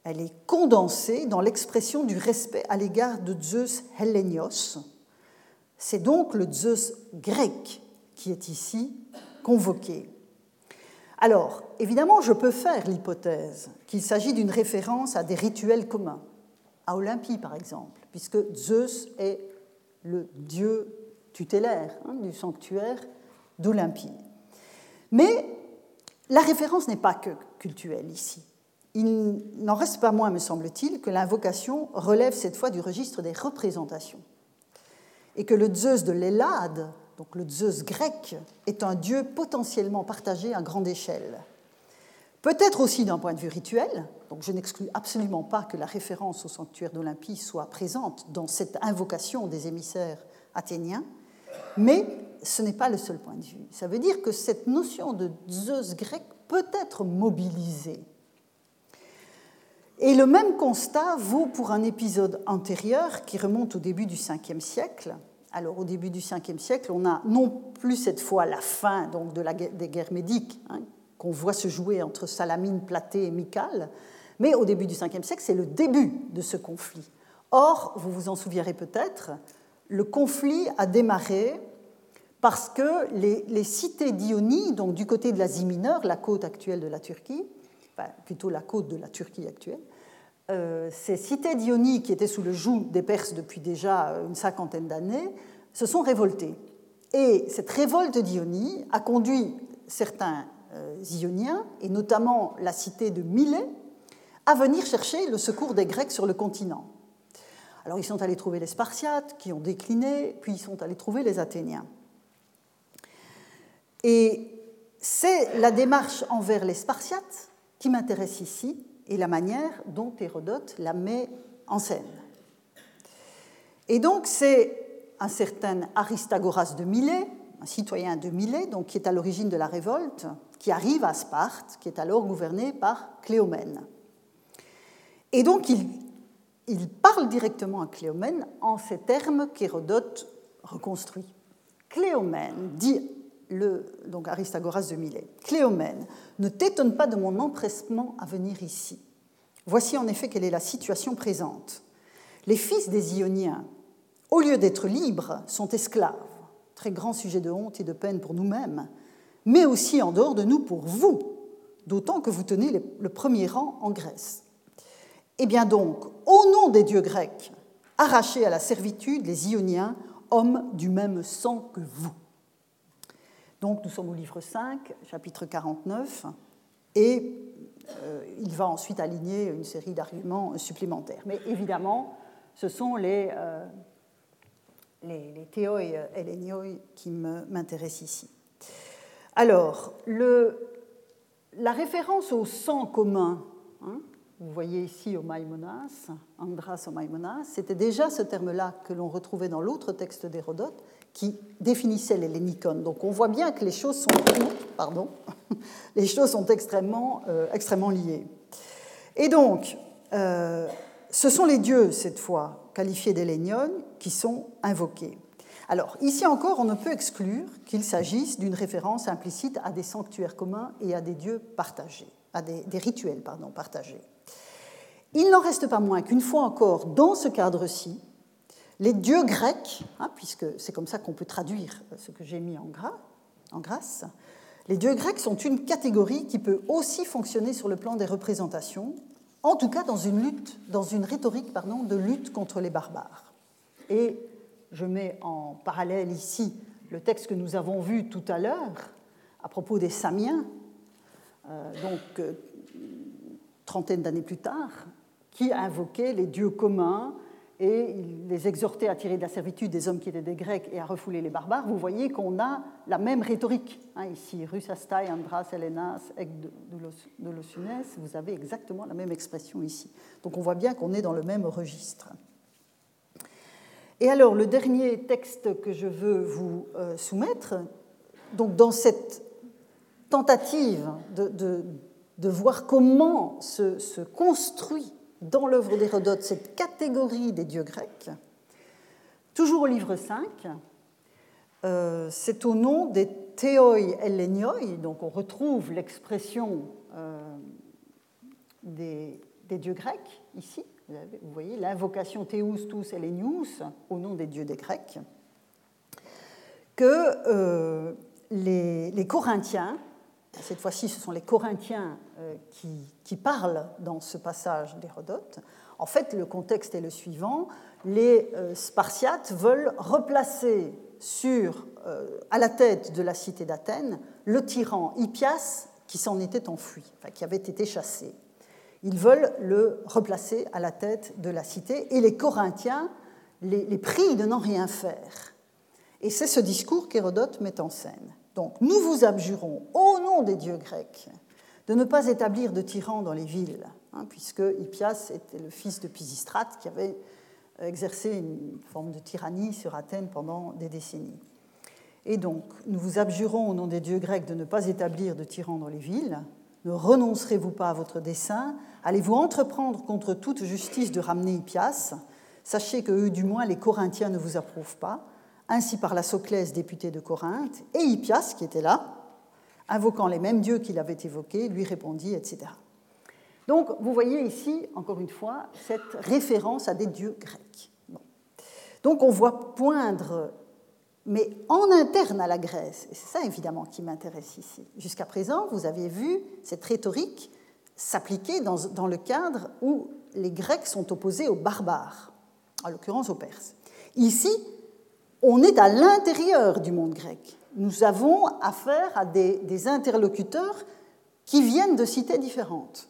elle est condensée dans l'expression du respect à l'égard de Zeus Hellénios, c'est donc le Zeus grec qui est ici convoqué. Alors, évidemment, je peux faire l'hypothèse qu'il s'agit d'une référence à des rituels communs, à Olympie par exemple, puisque Zeus est le dieu tutélaire hein, du sanctuaire d'Olympie. Mais la référence n'est pas que cultuelle ici. Il n'en reste pas moins, me semble-t-il, que l'invocation relève cette fois du registre des représentations et que le Zeus de l'Hélade, donc le Zeus grec, est un dieu potentiellement partagé à grande échelle. Peut-être aussi d'un point de vue rituel, donc je n'exclus absolument pas que la référence au sanctuaire d'Olympie soit présente dans cette invocation des émissaires athéniens, mais ce n'est pas le seul point de vue. Ça veut dire que cette notion de Zeus grec peut être mobilisée et le même constat vaut pour un épisode antérieur qui remonte au début du 5e siècle. Alors au début du 5e siècle, on a non plus cette fois la fin donc, des guerres médiques hein, qu'on voit se jouer entre Salamine, Platée et Mycale, mais au début du 5e siècle, c'est le début de ce conflit. Or, vous vous en souviendrez peut-être, le conflit a démarré parce que les, les cités d'Ionie, donc du côté de l'Asie mineure, la côte actuelle de la Turquie, plutôt la côte de la Turquie actuelle. Euh, ces cités d'Ionie, qui étaient sous le joug des Perses depuis déjà une cinquantaine d'années, se sont révoltées. Et cette révolte d'Ionie a conduit certains euh, Ioniens, et notamment la cité de Milet, à venir chercher le secours des Grecs sur le continent. Alors ils sont allés trouver les Spartiates, qui ont décliné, puis ils sont allés trouver les Athéniens. Et c'est la démarche envers les Spartiates m'intéresse ici est la manière dont Hérodote la met en scène. Et donc c'est un certain Aristagoras de Milet, un citoyen de Milet, donc qui est à l'origine de la révolte, qui arrive à Sparte, qui est alors gouvernée par Cléomène. Et donc il, il parle directement à Cléomène en ces termes qu'Hérodote reconstruit. Cléomène dit le, donc Aristagoras de Milet. Cléomène, ne t'étonne pas de mon empressement à venir ici. Voici en effet quelle est la situation présente. Les fils des Ioniens, au lieu d'être libres, sont esclaves. Très grand sujet de honte et de peine pour nous-mêmes, mais aussi en dehors de nous pour vous, d'autant que vous tenez le premier rang en Grèce. Eh bien donc, au nom des dieux grecs, arrachez à la servitude les Ioniens, hommes du même sang que vous. Donc nous sommes au livre 5, chapitre 49, et euh, il va ensuite aligner une série d'arguments supplémentaires. Mais évidemment, ce sont les, euh, les, les théoi qui m'intéressent ici. Alors, le, la référence au sang commun, hein, vous voyez ici au Andras au c'était déjà ce terme-là que l'on retrouvait dans l'autre texte d'Hérodote qui définissait les. Donc on voit bien que les choses sont, euh, extrêmement liées. Et donc, euh, ce sont les dieux, cette fois, qualifiés d'éléniones, qui sont invoqués. Alors, ici encore, on ne peut exclure qu'il s'agisse d'une référence implicite à des sanctuaires communs et à des dieux partagés, à des, rituels partagés. Il n'en reste pas moins qu'une fois encore, dans ce cadre-ci, les dieux grecs, hein, puisque c'est comme ça qu'on peut traduire ce que j'ai mis en, gras, en grâce, les dieux grecs sont une catégorie qui peut aussi fonctionner sur le plan des représentations, en tout cas dans une lutte, dans une rhétorique de lutte contre les barbares. Et je mets en parallèle ici le texte que nous avons vu tout à l'heure à propos des Samiens, euh, donc euh, trentaine d'années plus tard, qui invoquait les dieux communs et les exhortait à tirer de la servitude des hommes qui étaient des Grecs et à refouler les barbares. Vous voyez qu'on a la même rhétorique. Hein, ici, Rusastai, Andras, Helenas, Ek de Losunes, vous avez exactement la même expression ici. Donc on voit bien qu'on est dans le même registre. Et alors, le dernier texte que je veux vous euh, soumettre, donc dans cette tentative de, de, voir comment se, se construit dans l'œuvre d'Hérodote cette catégorie des dieux grecs, toujours au livre 5, euh, c'est au nom des théoi Elenioi, donc on retrouve l'expression euh, des, dieux grecs ici, vous voyez l'invocation Théus tous Elenius au nom des dieux des Grecs, que euh, les, Corinthiens, cette fois-ci ce sont les Corinthiens euh, qui, parlent dans ce passage d'Hérodote, en fait le contexte est le suivant, les euh, Spartiates veulent replacer sur, à la tête de la cité d'Athènes le tyran Hippias qui s'en était enfui, enfin, qui avait été chassé. Ils veulent le replacer à la tête de la cité et les Corinthiens les prient de n'en rien faire. Et c'est ce discours qu'Hérodote met en scène. Donc, nous vous abjurons, au nom des dieux grecs, de ne pas établir de tyrans dans les villes, hein, puisque Hippias était le fils de Pisistrate qui avait exercé une forme de tyrannie sur Athènes pendant des décennies. Et donc, nous vous abjurons au nom des dieux grecs de ne pas établir de tyrans dans les villes, ne renoncerez-vous pas à votre dessein Allez-vous entreprendre contre toute justice de ramener Hippias? Sachez que eux, du moins, les Corinthiens ne vous approuvent pas. Ainsi par la Soclès, député de Corinthe, et Hippias, qui était là, invoquant les mêmes dieux qu'il avait évoqués, lui répondit, etc. Donc, vous voyez ici, encore une fois, cette référence à des dieux grecs. Donc, on voit poindre mais en interne à la Grèce. Et c'est ça évidemment qui m'intéresse ici. Jusqu'à présent, vous avez vu cette rhétorique s'appliquer dans, dans, le cadre où les Grecs sont opposés aux barbares, en l'occurrence aux Perses. Ici, on est à l'intérieur du monde grec. Nous avons affaire à des, interlocuteurs qui viennent de cités différentes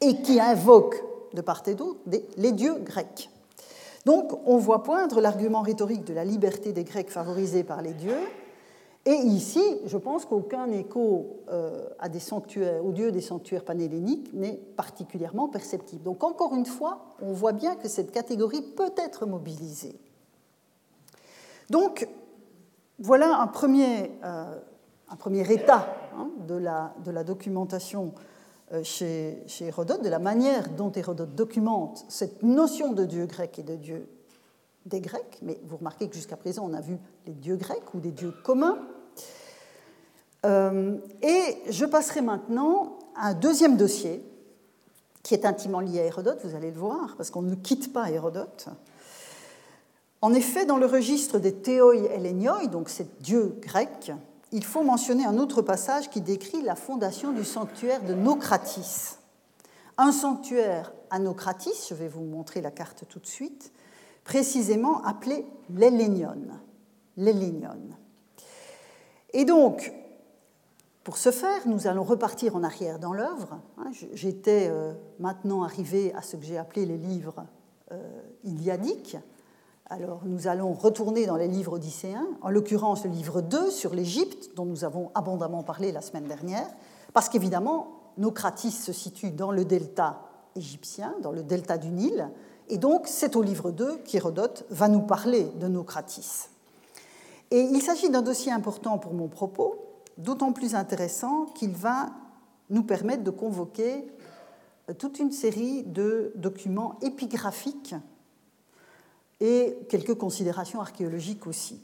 et qui invoquent de part et d'autre les dieux grecs. Donc on voit poindre l'argument rhétorique de la liberté des Grecs favorisée par les dieux. Et ici, je pense qu'aucun écho euh, à des sanctuaires, aux dieux des sanctuaires panhelléniques n'est particulièrement perceptible. Donc encore une fois, on voit bien que cette catégorie peut être mobilisée. Donc voilà un premier, euh, état hein, de, la, de, la, documentation euh, chez, Hérodote, de la manière dont Hérodote documente cette notion de dieu grec et de dieu des Grecs, mais vous remarquez que jusqu'à présent on a vu les dieux grecs ou des dieux communs. Euh, et je passerai maintenant à un deuxième dossier qui est intimement lié à Hérodote, vous allez le voir, parce qu'on ne quitte pas Hérodote. En effet, dans le registre des théoi hellénioi, donc ces dieux grecs, il faut mentionner un autre passage qui décrit la fondation du sanctuaire de Nocratis. Un sanctuaire à Nocratis, je vais vous montrer la carte tout de suite, précisément appelé l'Hélénion. Et donc, pour ce faire, nous allons repartir en arrière dans l'œuvre. Hein, j'étais euh, maintenant arrivé à ce que j'ai appelé les livres euh, iliadiques. Alors nous allons retourner dans les livres odysséens, en l'occurrence le livre 2 sur l'Égypte, dont nous avons abondamment parlé la semaine dernière, parce qu'évidemment, Nocratis se situe dans le delta égyptien, dans le delta du Nil, et donc c'est au livre 2 qu'Hérodote va nous parler de Nocratis. Et il s'agit d'un dossier important pour mon propos, d'autant plus intéressant qu'il va nous permettre de convoquer toute une série de documents épigraphiques et quelques considérations archéologiques aussi,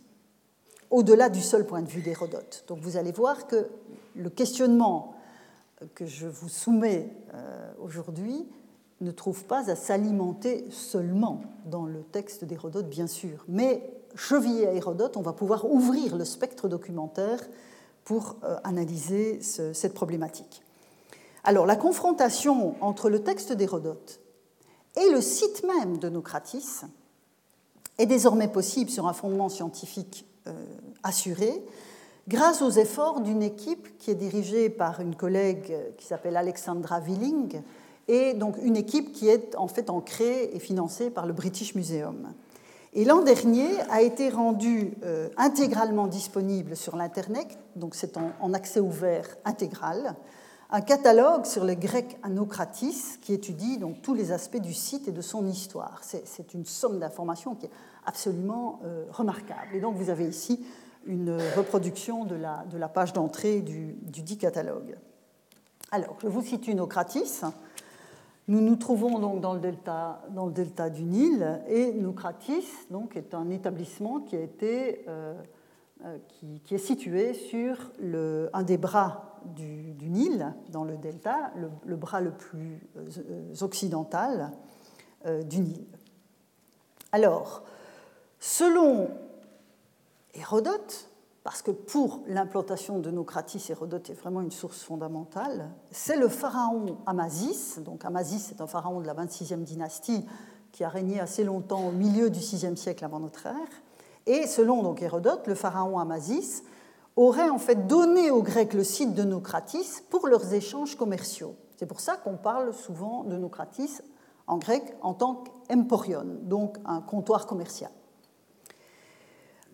au-delà du seul point de vue d'Hérodote. Donc vous allez voir que le questionnement que je vous soumets euh, aujourd'hui ne trouve pas à s'alimenter seulement dans le texte d'Hérodote, bien sûr, mais chevillé à Hérodote, on va pouvoir ouvrir le spectre documentaire pour euh, analyser cette problématique. Alors, la confrontation entre le texte d'Hérodote et le site même de Nocratis est désormais possible sur un fondement scientifique euh, assuré, grâce aux efforts d'une équipe qui est dirigée par une collègue qui s'appelle Alexandra Willing, et donc une équipe qui est en fait ancrée et financée par le British Museum. Et l'an dernier a été rendu euh, intégralement disponible sur l'Internet, donc c'est en, accès ouvert intégral, un catalogue sur le grec Anocratis qui étudie donc tous les aspects du site et de son histoire. C'est une somme d'informations qui est absolument euh, remarquable. Et donc vous avez ici une reproduction de la, page d'entrée du, du, dit catalogue. Alors, je vous situe Nocratis. Nous nous trouvons donc dans le delta, du Nil et Nocratis donc, est un établissement qui, a euh, euh, qui, est situé sur un des bras du, Nil, dans le delta, le, bras le plus euh, occidental du Nil. Alors, selon Hérodote, parce que pour l'implantation de Nocratis, Hérodote est vraiment une source fondamentale, c'est le pharaon Amasis. Donc Amasis est un pharaon de la 26e dynastie qui a régné assez longtemps au milieu du 6e siècle avant notre ère. Et selon donc Hérodote, le pharaon Amasis aurait en fait donné aux Grecs le site de Nocratis pour leurs échanges commerciaux. C'est pour ça qu'on parle souvent de Nocratis en grec en tant qu'emporion, donc un comptoir commercial.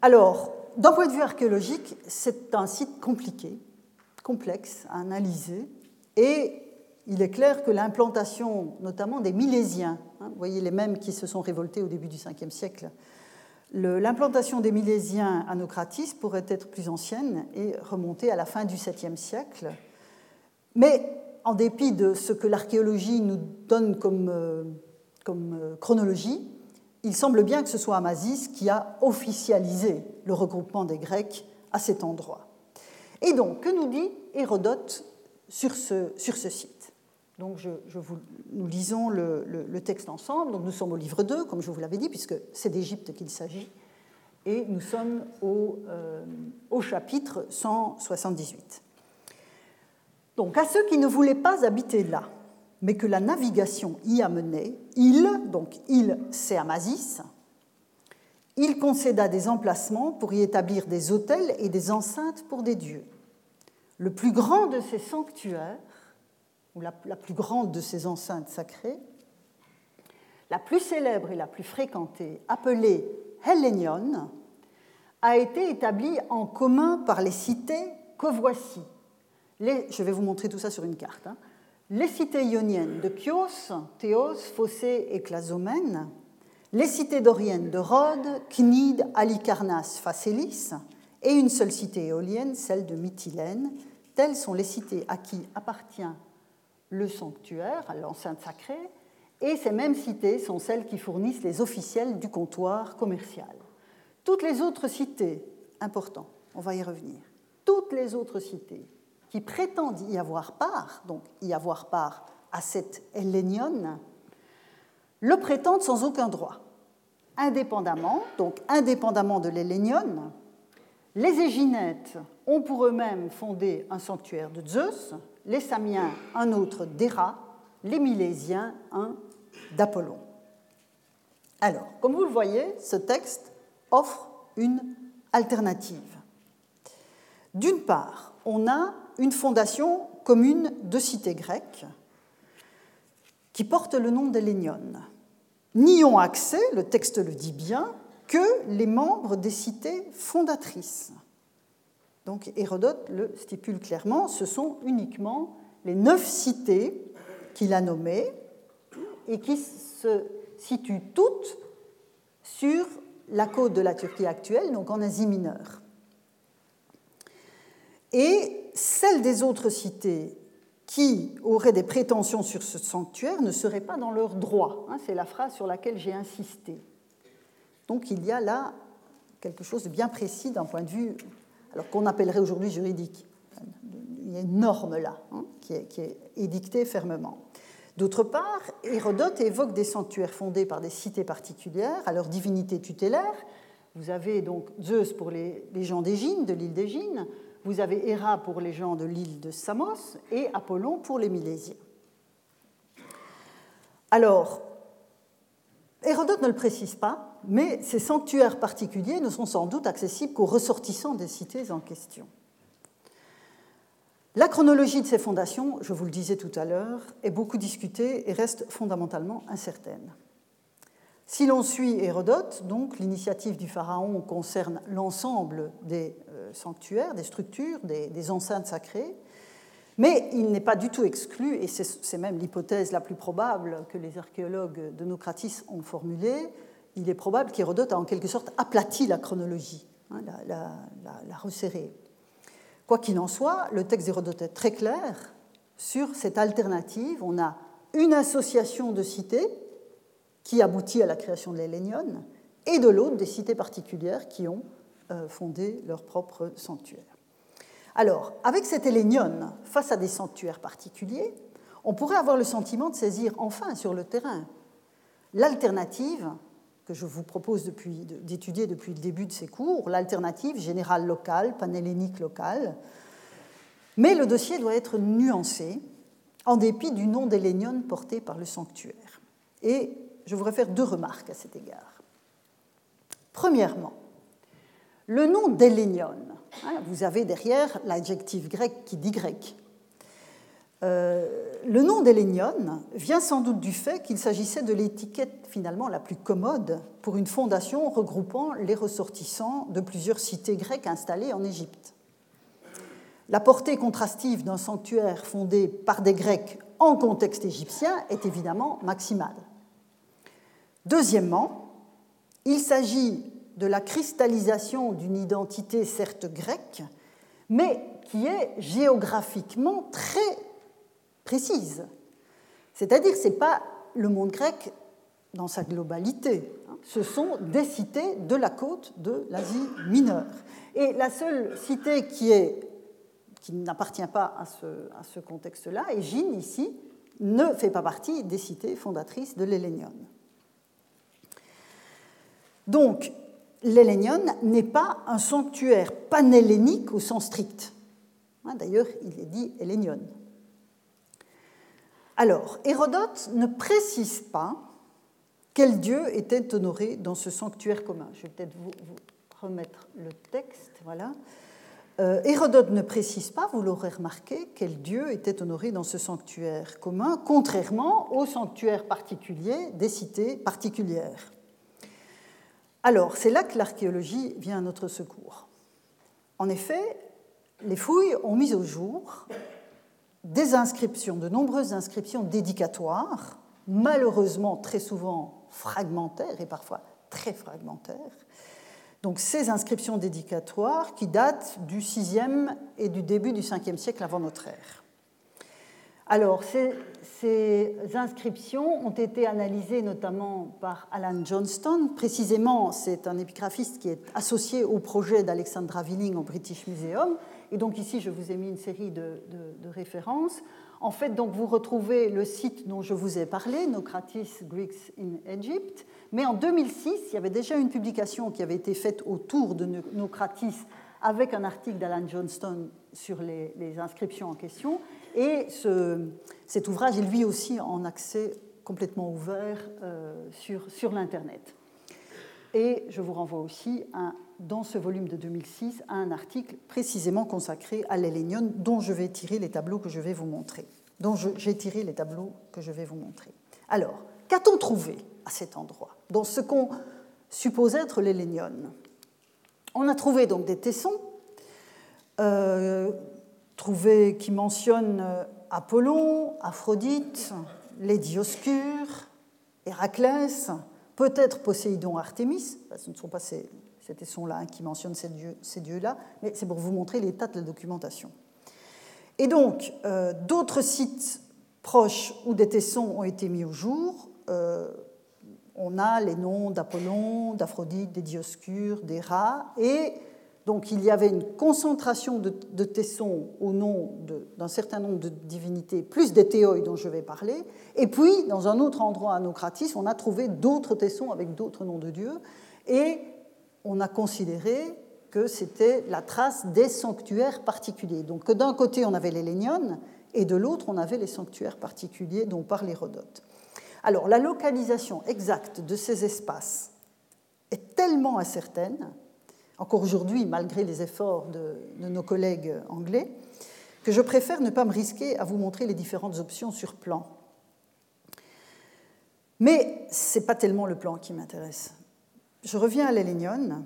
Alors, d'un point de vue archéologique, c'est un site compliqué, complexe à analyser, et il est clair que l'implantation, notamment des Milésiens, hein, vous voyez les mêmes qui se sont révoltés au début du 5e siècle, l'implantation des Milésiens à Nocratis pourrait être plus ancienne et remonter à la fin du 7e siècle. Mais en dépit de ce que l'archéologie nous donne comme, euh, euh, chronologie, il semble bien que ce soit Amasis qui a officialisé le regroupement des Grecs à cet endroit. Et donc, que nous dit Hérodote sur sur ce site Donc, nous lisons le, texte ensemble. Nous sommes au livre 2, comme je vous l'avais dit, puisque c'est d'Égypte qu'il s'agit. Et nous sommes au, euh, chapitre 178. Donc, à ceux qui ne voulaient pas habiter là, mais que la navigation y a mené, il, donc il c'est Amasis, il concéda des emplacements pour y établir des hôtels et des enceintes pour des dieux. Le plus grand de ces sanctuaires, ou la, plus grande de ces enceintes sacrées, la plus célèbre et la plus fréquentée, appelée Hellénion, a été établie en commun par les cités que voici. je vais vous montrer tout ça sur une carte. Hein les cités ioniennes de Chios, Théos, Phocée et Clasomène, les cités doriennes de Rhodes, Cnide, Alicarnasse, Phasélis, et une seule cité éolienne, celle de Mytilène. Telles sont les cités à qui appartient le sanctuaire, l'enceinte sacrée, et ces mêmes cités sont celles qui fournissent les officiels du comptoir commercial. Toutes les autres cités, important, on va y revenir, toutes les autres cités qui prétendent y avoir part, donc y avoir part à cette hellénion, le prétendent sans aucun droit. Indépendamment, donc indépendamment de l'hellénion, les Éginètes ont pour eux-mêmes fondé un sanctuaire de Zeus, les Samiens un autre d'Héra, les Milésiens un d'Apollon. Alors, comme vous le voyez, ce texte offre une alternative. D'une part, on a une fondation commune de cités grecques qui porte le nom d'Hélénion. N'y ont accès, le texte le dit bien, que les membres des cités fondatrices. Donc Hérodote le stipule clairement, ce sont uniquement les neuf cités qu'il a nommées et qui se situent toutes sur la côte de la Turquie actuelle, donc en Asie mineure. Et celles des autres cités qui auraient des prétentions sur ce sanctuaire ne seraient pas dans leur droit. Hein, c'est la phrase sur laquelle j'ai insisté. Donc il y a là quelque chose de bien précis d'un point de vue, alors qu'on appellerait aujourd'hui juridique. Il y a une norme là hein, qui, est, édictée fermement. D'autre part, Hérodote évoque des sanctuaires fondés par des cités particulières à leur divinité tutélaire. Vous avez donc Zeus pour les, gens d'Égine, de l'île d'Égine, vous avez Héra pour les gens de l'île de Samos et Apollon pour les Milésiens. Alors, Hérodote ne le précise pas, mais ces sanctuaires particuliers ne sont sans doute accessibles qu'aux ressortissants des cités en question. La chronologie de ces fondations, je vous le disais tout à l'heure, est beaucoup discutée et reste fondamentalement incertaine. Si l'on suit Hérodote, donc l'initiative du pharaon concerne l'ensemble des euh, sanctuaires, des structures, des, enceintes sacrées, mais il n'est pas du tout exclu, et c'est même l'hypothèse la plus probable que les archéologues de Nocratis ont formulée, il est probable qu'Hérodote a en quelque sorte aplati la chronologie, hein, la, resserré. Quoi qu'il en soit, le texte d'Hérodote est très clair sur cette alternative. On a une association de cités qui aboutit à la création de l'Hélénion, et de l'autre des cités particulières qui ont euh, fondé leur propre sanctuaire. Alors, avec cette Hélénion face à des sanctuaires particuliers, on pourrait avoir le sentiment de saisir enfin sur le terrain l'alternative je vous propose d'étudier depuis le début de ces cours, l'alternative générale locale, panhellénique locale. Mais le dossier doit être nuancé en dépit du nom d'Hélénion porté par le sanctuaire. Et je voudrais faire deux remarques à cet égard. Premièrement, le nom d'Hélénion, hein, vous avez derrière l'adjectif grec qui dit grec. Euh, le nom d'Hélénion vient sans doute du fait qu'il s'agissait de l'étiquette finalement la plus commode pour une fondation regroupant les ressortissants de plusieurs cités grecques installées en Égypte. La portée contrastive d'un sanctuaire fondé par des Grecs en contexte égyptien est évidemment maximale. Deuxièmement, il s'agit de la cristallisation d'une identité certes grecque, mais qui est géographiquement très précise. C'est-à-dire que ce n'est pas le monde grec dans sa globalité, hein. ce sont des cités de la côte de l'Asie mineure. Et la seule cité qui, n'appartient pas à ce, contexte-là, Égine, ici, ne fait pas partie des cités fondatrices de l'Hélénion. Donc, l'Hélénion n'est pas un sanctuaire panhellénique au sens strict. Hein, d'ailleurs, il est dit Hélénion. Alors, Hérodote ne précise pas quel dieu était honoré dans ce sanctuaire commun. Je vais peut-être vous, remettre le texte. Voilà. Euh, Hérodote ne précise pas, vous l'aurez remarqué, quel dieu était honoré dans ce sanctuaire commun, contrairement au sanctuaire particulier des cités particulières. Alors, c'est là que l'archéologie vient à notre secours. En effet, les fouilles ont mis au jour des inscriptions, de nombreuses inscriptions dédicatoires, malheureusement très souvent fragmentaires et parfois très fragmentaires. Donc ces inscriptions dédicatoires qui datent du 6e et du début du 5e siècle avant notre ère. Alors, ces, inscriptions ont été analysées notamment par Alan Johnston. Précisément, c'est un épigraphiste qui est associé au projet d'Alexandra Willing au British Museum Et donc ici, je vous ai mis une série de, références. En fait, donc, vous retrouvez le site dont je vous ai parlé, Nocratis Greeks in Egypt. Mais en 2006, il y avait déjà une publication qui avait été faite autour de Nocratis avec un article d'Alan Johnston sur les, inscriptions en question. Et cet ouvrage est lui aussi en accès complètement ouvert euh, sur, sur l'Internet. Et je vous renvoie aussi dans ce volume de 2006 à un article précisément consacré à l'Hélénion dont je vais tirer les tableaux que je vais vous montrer. Dont j'ai tiré les tableaux que je vais vous montrer. Alors, qu'a-t-on trouvé à cet endroit Dans ce qu'on suppose être l'Hélénion On a trouvé donc des tessons euh, trouvés qui mentionnent euh, Apollon, Aphrodite, les Dioscures, Héraclès, peut-être Poséidon, Artémis, ce ne sont pas ces, tessons-là qui mentionnent ces, dieux, ces dieux-là, mais c'est pour vous montrer l'état de la documentation. Et donc, euh, d'autres sites proches où des tessons ont été mis au jour, euh, on a les noms d'Apollon, d'Aphrodite, des Dioscures, des rats, et donc il y avait une concentration de, tessons au nom d'un certain nombre de divinités, plus des théoi dont je vais parler. Et puis, dans un autre endroit à on a trouvé d'autres tessons avec d'autres noms de dieux. Et on a considéré que c'était la trace des sanctuaires particuliers. Donc que d'un côté, on avait les Lénions, et de l'autre, on avait les sanctuaires particuliers dont parle Hérodote. Alors, la localisation exacte de ces espaces est tellement incertaine encore aujourd'hui, malgré les efforts de, nos collègues anglais, que je préfère ne pas me risquer à vous montrer les différentes options sur plan. Mais ce n'est pas tellement le plan qui m'intéresse. Je reviens à l'Hélénion,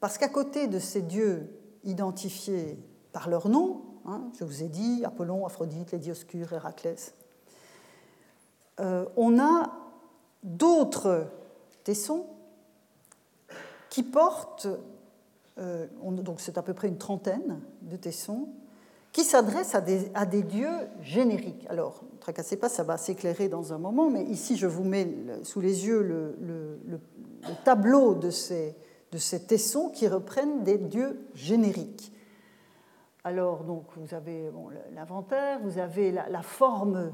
parce qu'à côté de ces dieux identifiés par leur nom, hein, je vous ai dit Apollon, Aphrodite, les Dioscures, Héraclès, euh, on a d'autres tessons qui portent euh, donc c'est à peu près une trentaine de tessons, qui s'adressent à des, dieux génériques. Alors, ne tracassez pas, ça va s'éclairer dans un moment, mais ici je vous mets sous les yeux le, tableau de ces, tessons qui reprennent des dieux génériques. Alors, donc, vous avez l'inventaire, vous avez la, la, forme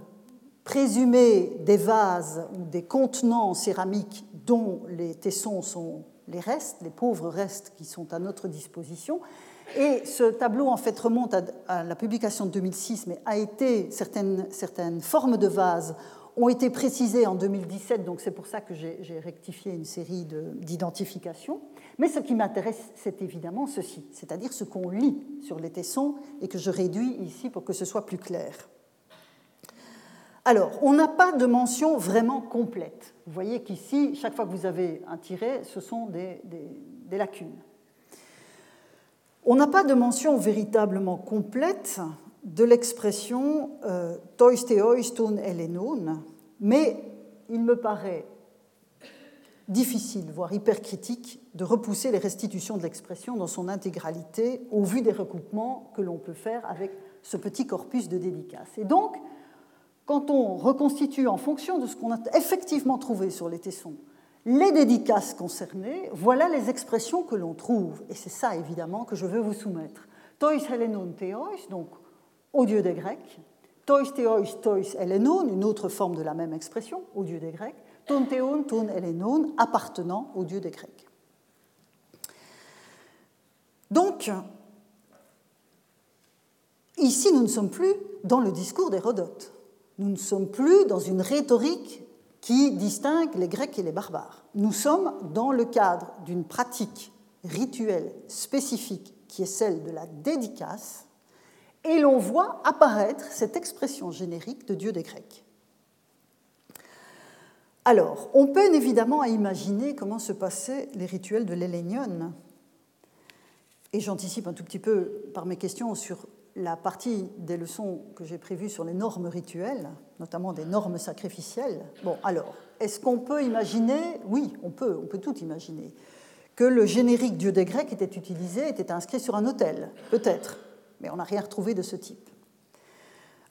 présumée des vases ou des contenants céramiques dont les tessons sont les restes, les pauvres restes qui sont à notre disposition. Et ce tableau, en fait, remonte à, la publication de 2006, mais a été, certaines, certaines formes de vases ont été précisées en 2017, donc c'est pour ça que j'ai rectifié une série d'identifications. Mais ce qui m'intéresse, c'est évidemment ceci, c'est-à-dire ce qu'on lit sur les tessons et que je réduis ici pour que ce soit plus clair. Alors, on n'a pas de mention vraiment complète. Vous voyez qu'ici, chaque fois que vous avez un tiret, ce sont des, lacunes. On n'a pas de mention véritablement complète de l'expression euh, tois theois ton elenon, mais il me paraît difficile, voire hypercritique, de repousser les restitutions de l'expression dans son intégralité au vu des recoupements que l'on peut faire avec ce petit corpus de dédicaces. Et donc, quand on reconstitue en fonction de ce qu'on a effectivement trouvé sur les tessons les dédicaces concernées, voilà les expressions que l'on trouve. Et c'est ça, évidemment, que je veux vous soumettre. Tois helenon theos, donc au dieu des Grecs. Tois theos, tois helenon, une autre forme de la même expression, au dieu des Grecs. Ton théon, ton helenon, appartenant au dieu des Grecs. Donc, ici, nous ne sommes plus dans le discours d'Hérodote. Nous ne sommes plus dans une rhétorique qui distingue les Grecs et les barbares. Nous sommes dans le cadre d'une pratique rituelle spécifique qui est celle de la dédicace, et l'on voit apparaître cette expression générique de Dieu des Grecs. Alors, on peine évidemment à imaginer comment se passaient les rituels de l'Hélénion, et j'anticipe un tout petit peu par mes questions sur la partie des leçons que j'ai prévues sur les normes rituelles, notamment des normes sacrificielles. Bon, alors, est-ce qu'on peut imaginer Oui, on peut, on peut tout imaginer. Que le générique dieu des Grecs était utilisé, était inscrit sur un autel, peut-être, mais on n'a rien retrouvé de ce type.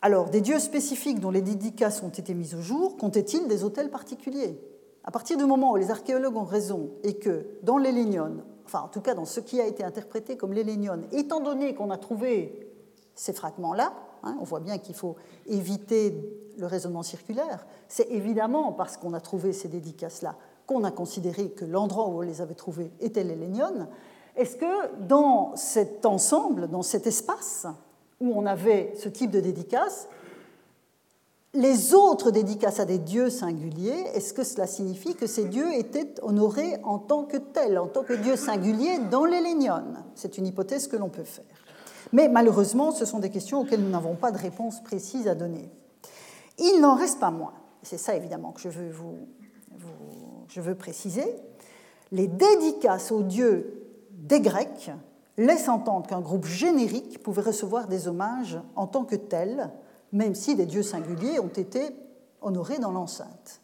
Alors, des dieux spécifiques dont les dédicaces ont été mises au jour, comptaient-ils des autels particuliers? À partir du moment où les archéologues ont raison et que, dans les Lignones, enfin en tout cas dans ce qui a été interprété comme l'élénion, étant donné qu'on a trouvé ces fragments-là, hein, on voit bien qu'il faut éviter le raisonnement circulaire, c'est évidemment parce qu'on a trouvé ces dédicaces-là qu'on a considéré que l'endroit où on les avait trouvées était l'Hélénion. Est-ce que dans cet ensemble, dans cet espace où on avait ce type de dédicace, les autres dédicaces à des dieux singuliers, est-ce que cela signifie que ces dieux étaient honorés en tant que tels, en tant que dieux singuliers dans l'Hélénion? C'est une hypothèse que l'on peut faire. Mais malheureusement, ce sont des questions auxquelles nous n'avons pas de réponse précise à donner. Il n'en reste pas moins, c'est ça évidemment que je veux, je veux préciser, les dédicaces aux dieux des Grecs laissent entendre qu'un groupe générique pouvait recevoir des hommages en tant que tel, même si des dieux singuliers ont été honorés dans l'enceinte.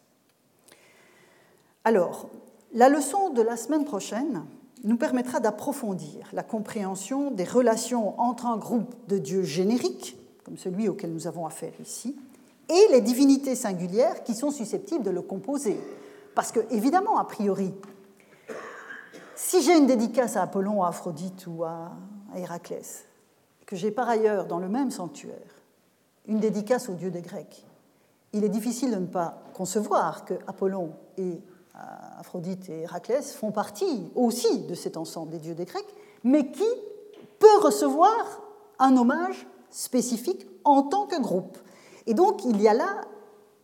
Alors, la leçon de la semaine prochaine nous permettra d'approfondir la compréhension des relations entre un groupe de dieux génériques, comme celui auquel nous avons affaire ici, et les divinités singulières qui sont susceptibles de le composer. Parce que, évidemment, a priori, si j'ai une dédicace à Apollon, à Aphrodite ou à Héraclès, que j'ai par ailleurs dans le même sanctuaire une dédicace aux dieux des Grecs, il est difficile de ne pas concevoir que Apollon et Aphrodite et Héraclès font partie aussi de cet ensemble des dieux des Grecs, mais qui peut recevoir un hommage spécifique en tant que groupe. Et donc il y a là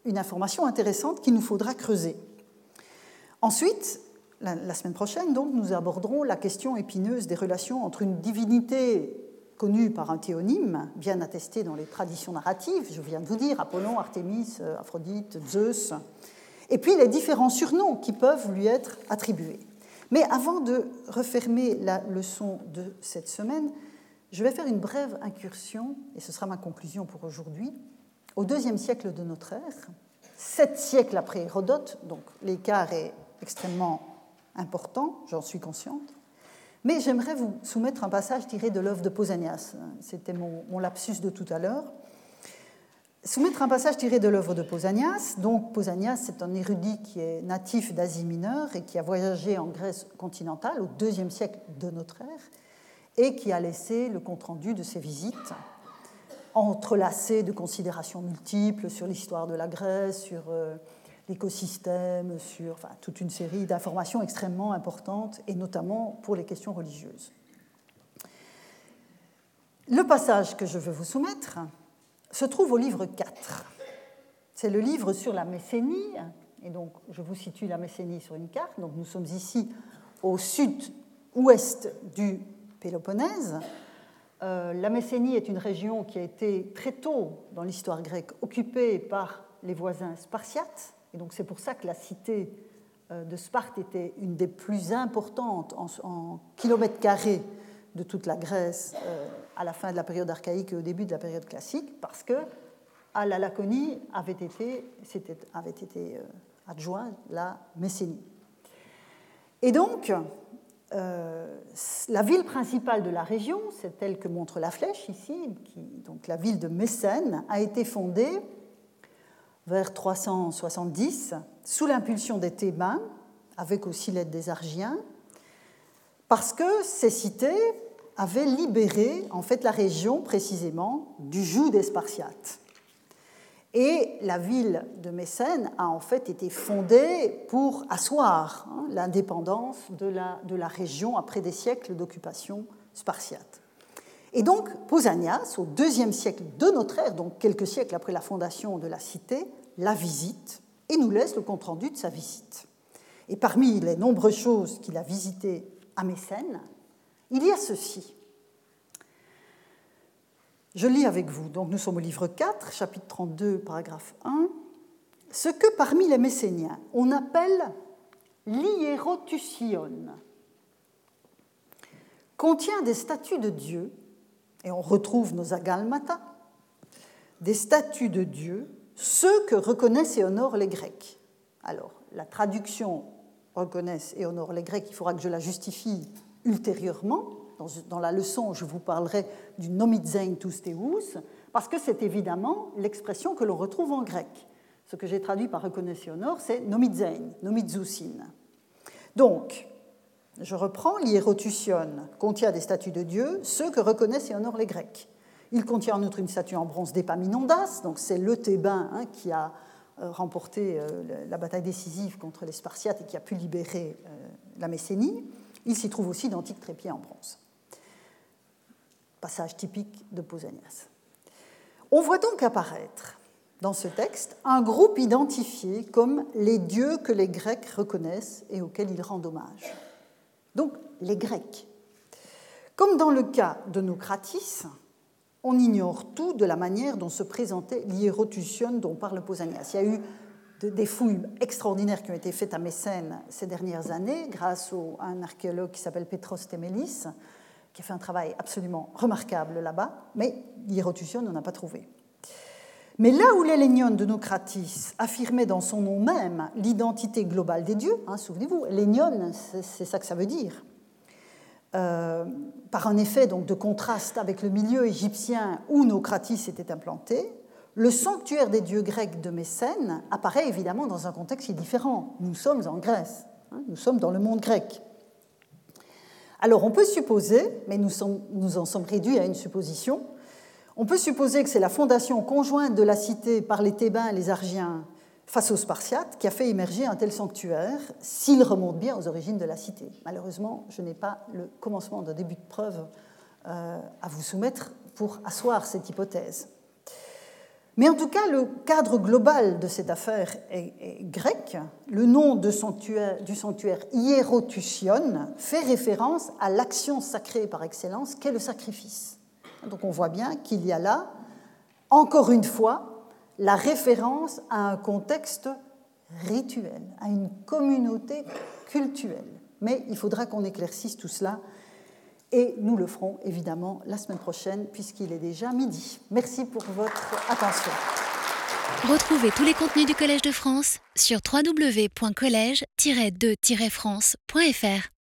une information intéressante qu'il nous faudra creuser. Ensuite, la, semaine prochaine, donc, nous aborderons la question épineuse des relations entre une divinité connue par un théonyme, bien attestée dans les traditions narratives, je viens de vous dire, Apollon, Artémis, Aphrodite, Zeus, et puis les différents surnoms qui peuvent lui être attribués. Mais avant de refermer la leçon de cette semaine, je vais faire une brève incursion, et ce sera ma conclusion pour aujourd'hui, au deuxième siècle de notre ère, sept siècles après Hérodote, donc l'écart est extrêmement important, j'en suis consciente. Mais j'aimerais vous soumettre un passage tiré de l'œuvre de Pausanias. C'était mon, lapsus de tout à l'heure. Soumettre un passage tiré de l'œuvre de Pausanias. Donc, Pausanias, c'est un érudit qui est natif d'Asie mineure et qui a voyagé en Grèce continentale au IIe siècle de notre ère et qui a laissé le compte-rendu de ses visites entrelacé de considérations multiples sur l'histoire de la Grèce, sur euh, l'écosystème, sur toute une série d'informations extrêmement importantes, et notamment pour les questions religieuses. Le passage que je veux vous soumettre se trouve au livre 4. C'est le livre sur la Messénie, et donc je vous situe la Messénie sur une carte. Donc nous sommes ici au sud-ouest du Péloponnèse. Euh, la Messénie est une région qui a été très tôt dans l'histoire grecque occupée par les voisins spartiates, et donc c'est pour ça que la cité euh, de Sparte était une des plus importantes en, kilomètres carrés de toute la Grèce euh, à la fin de la période archaïque et au début de la période classique, parce que à la Laconie avait été, avait été euh, adjoint la Messénie. Et donc, la ville principale de la région, c'est telle que montre la flèche ici, donc la ville de Mécène, a été fondée vers 370, sous l'impulsion des Thébains, avec aussi l'aide des Argiens, parce que ces cités avaient libéré en fait la région précisément du joug des Spartiates. Et la ville de Mécène a en fait été fondée pour asseoir hein, l'indépendance de la, de la région après des siècles d'occupation spartiate. Et donc, Pausanias, au deuxième siècle de notre ère, donc quelques siècles après la fondation de la cité, la visite et nous laisse le compte-rendu de sa visite. Et parmi les nombreuses choses qu'il a visitées à Mécène, il y a ceci. Je lis avec vous. Donc nous sommes au livre 4, chapitre 32, paragraphe 1. Ce que parmi les Messéniens on appelle l'hierotusion contient des statues de Dieu et on retrouve nos agalmata, des statues de Dieu, ceux que reconnaissent et honorent les Grecs. Alors, la traduction reconnaissent et honorent les Grecs, il faudra que je la justifie ultérieurement. Dans, la leçon, je vous parlerai du nomitzein tous teus, parce que c'est évidemment l'expression que l'on retrouve en grec. Ce que j'ai traduit par honorent, c'est nomitzein, nomitzousin. Donc, Je reprends, l'Hierotution contient des statues de Dieu, ceux que reconnaissent et honorent les Grecs. Il contient en outre une statue en bronze d'Epaminondas, donc c'est le Thébain hein, qui a euh, remporté euh, la bataille décisive contre les Spartiates et qui a pu libérer euh, la Messénie. Il s'y trouve aussi d'antiques trépieds en bronze. Passage typique de Pausanias. On voit donc apparaître dans ce texte un groupe identifié comme les dieux que les Grecs reconnaissent et auxquels ils rendent hommage. Donc les Grecs. Comme dans le cas de Nocratis, on ignore tout de la manière dont se présentait l'hierotution dont parle Pausanias. Des fouilles extraordinaires qui ont été faites à Mécène ces dernières années grâce à un archéologue qui s'appelle Petros Temelis, qui a fait un travail absolument remarquable là-bas, mais l'hierotution, on n'en a pas trouvé. Mais là où l'Hélénion de Nocratis affirmait dans son nom même l'identité globale des dieux, hein, souvenez-vous, Hélénion, c'est ça que ça veut dire, euh, par un effet donc, de contraste avec le milieu égyptien où Nocratis était implanté, le sanctuaire des dieux grecs de Mécène apparaît évidemment dans un contexte différent. Nous sommes en Grèce, hein, nous sommes dans le monde grec. Alors on peut supposer, mais nous, en sommes réduits à une supposition, on peut supposer que c'est la fondation conjointe de la cité par les Thébains et les Argiens face aux Spartiates qui a fait émerger un tel sanctuaire, s'il remonte bien aux origines de la cité. Malheureusement, je n'ai pas le commencement d'un début de preuve euh, à vous soumettre pour asseoir cette hypothèse. Mais en tout cas, le cadre global de cette affaire est, grec. Le nom du sanctuaire Hierotusion fait référence à l'action sacrée par excellence qu'est le sacrifice. Donc on voit bien qu'il y a là, encore une fois, la référence à un contexte rituel, à une communauté culturelle. Mais il faudra qu'on éclaircisse tout cela et nous le ferons évidemment la semaine prochaine puisqu'il est déjà midi. Merci pour votre attention. Retrouvez tous les contenus du Collège de France sur www.colège-2-france.fr.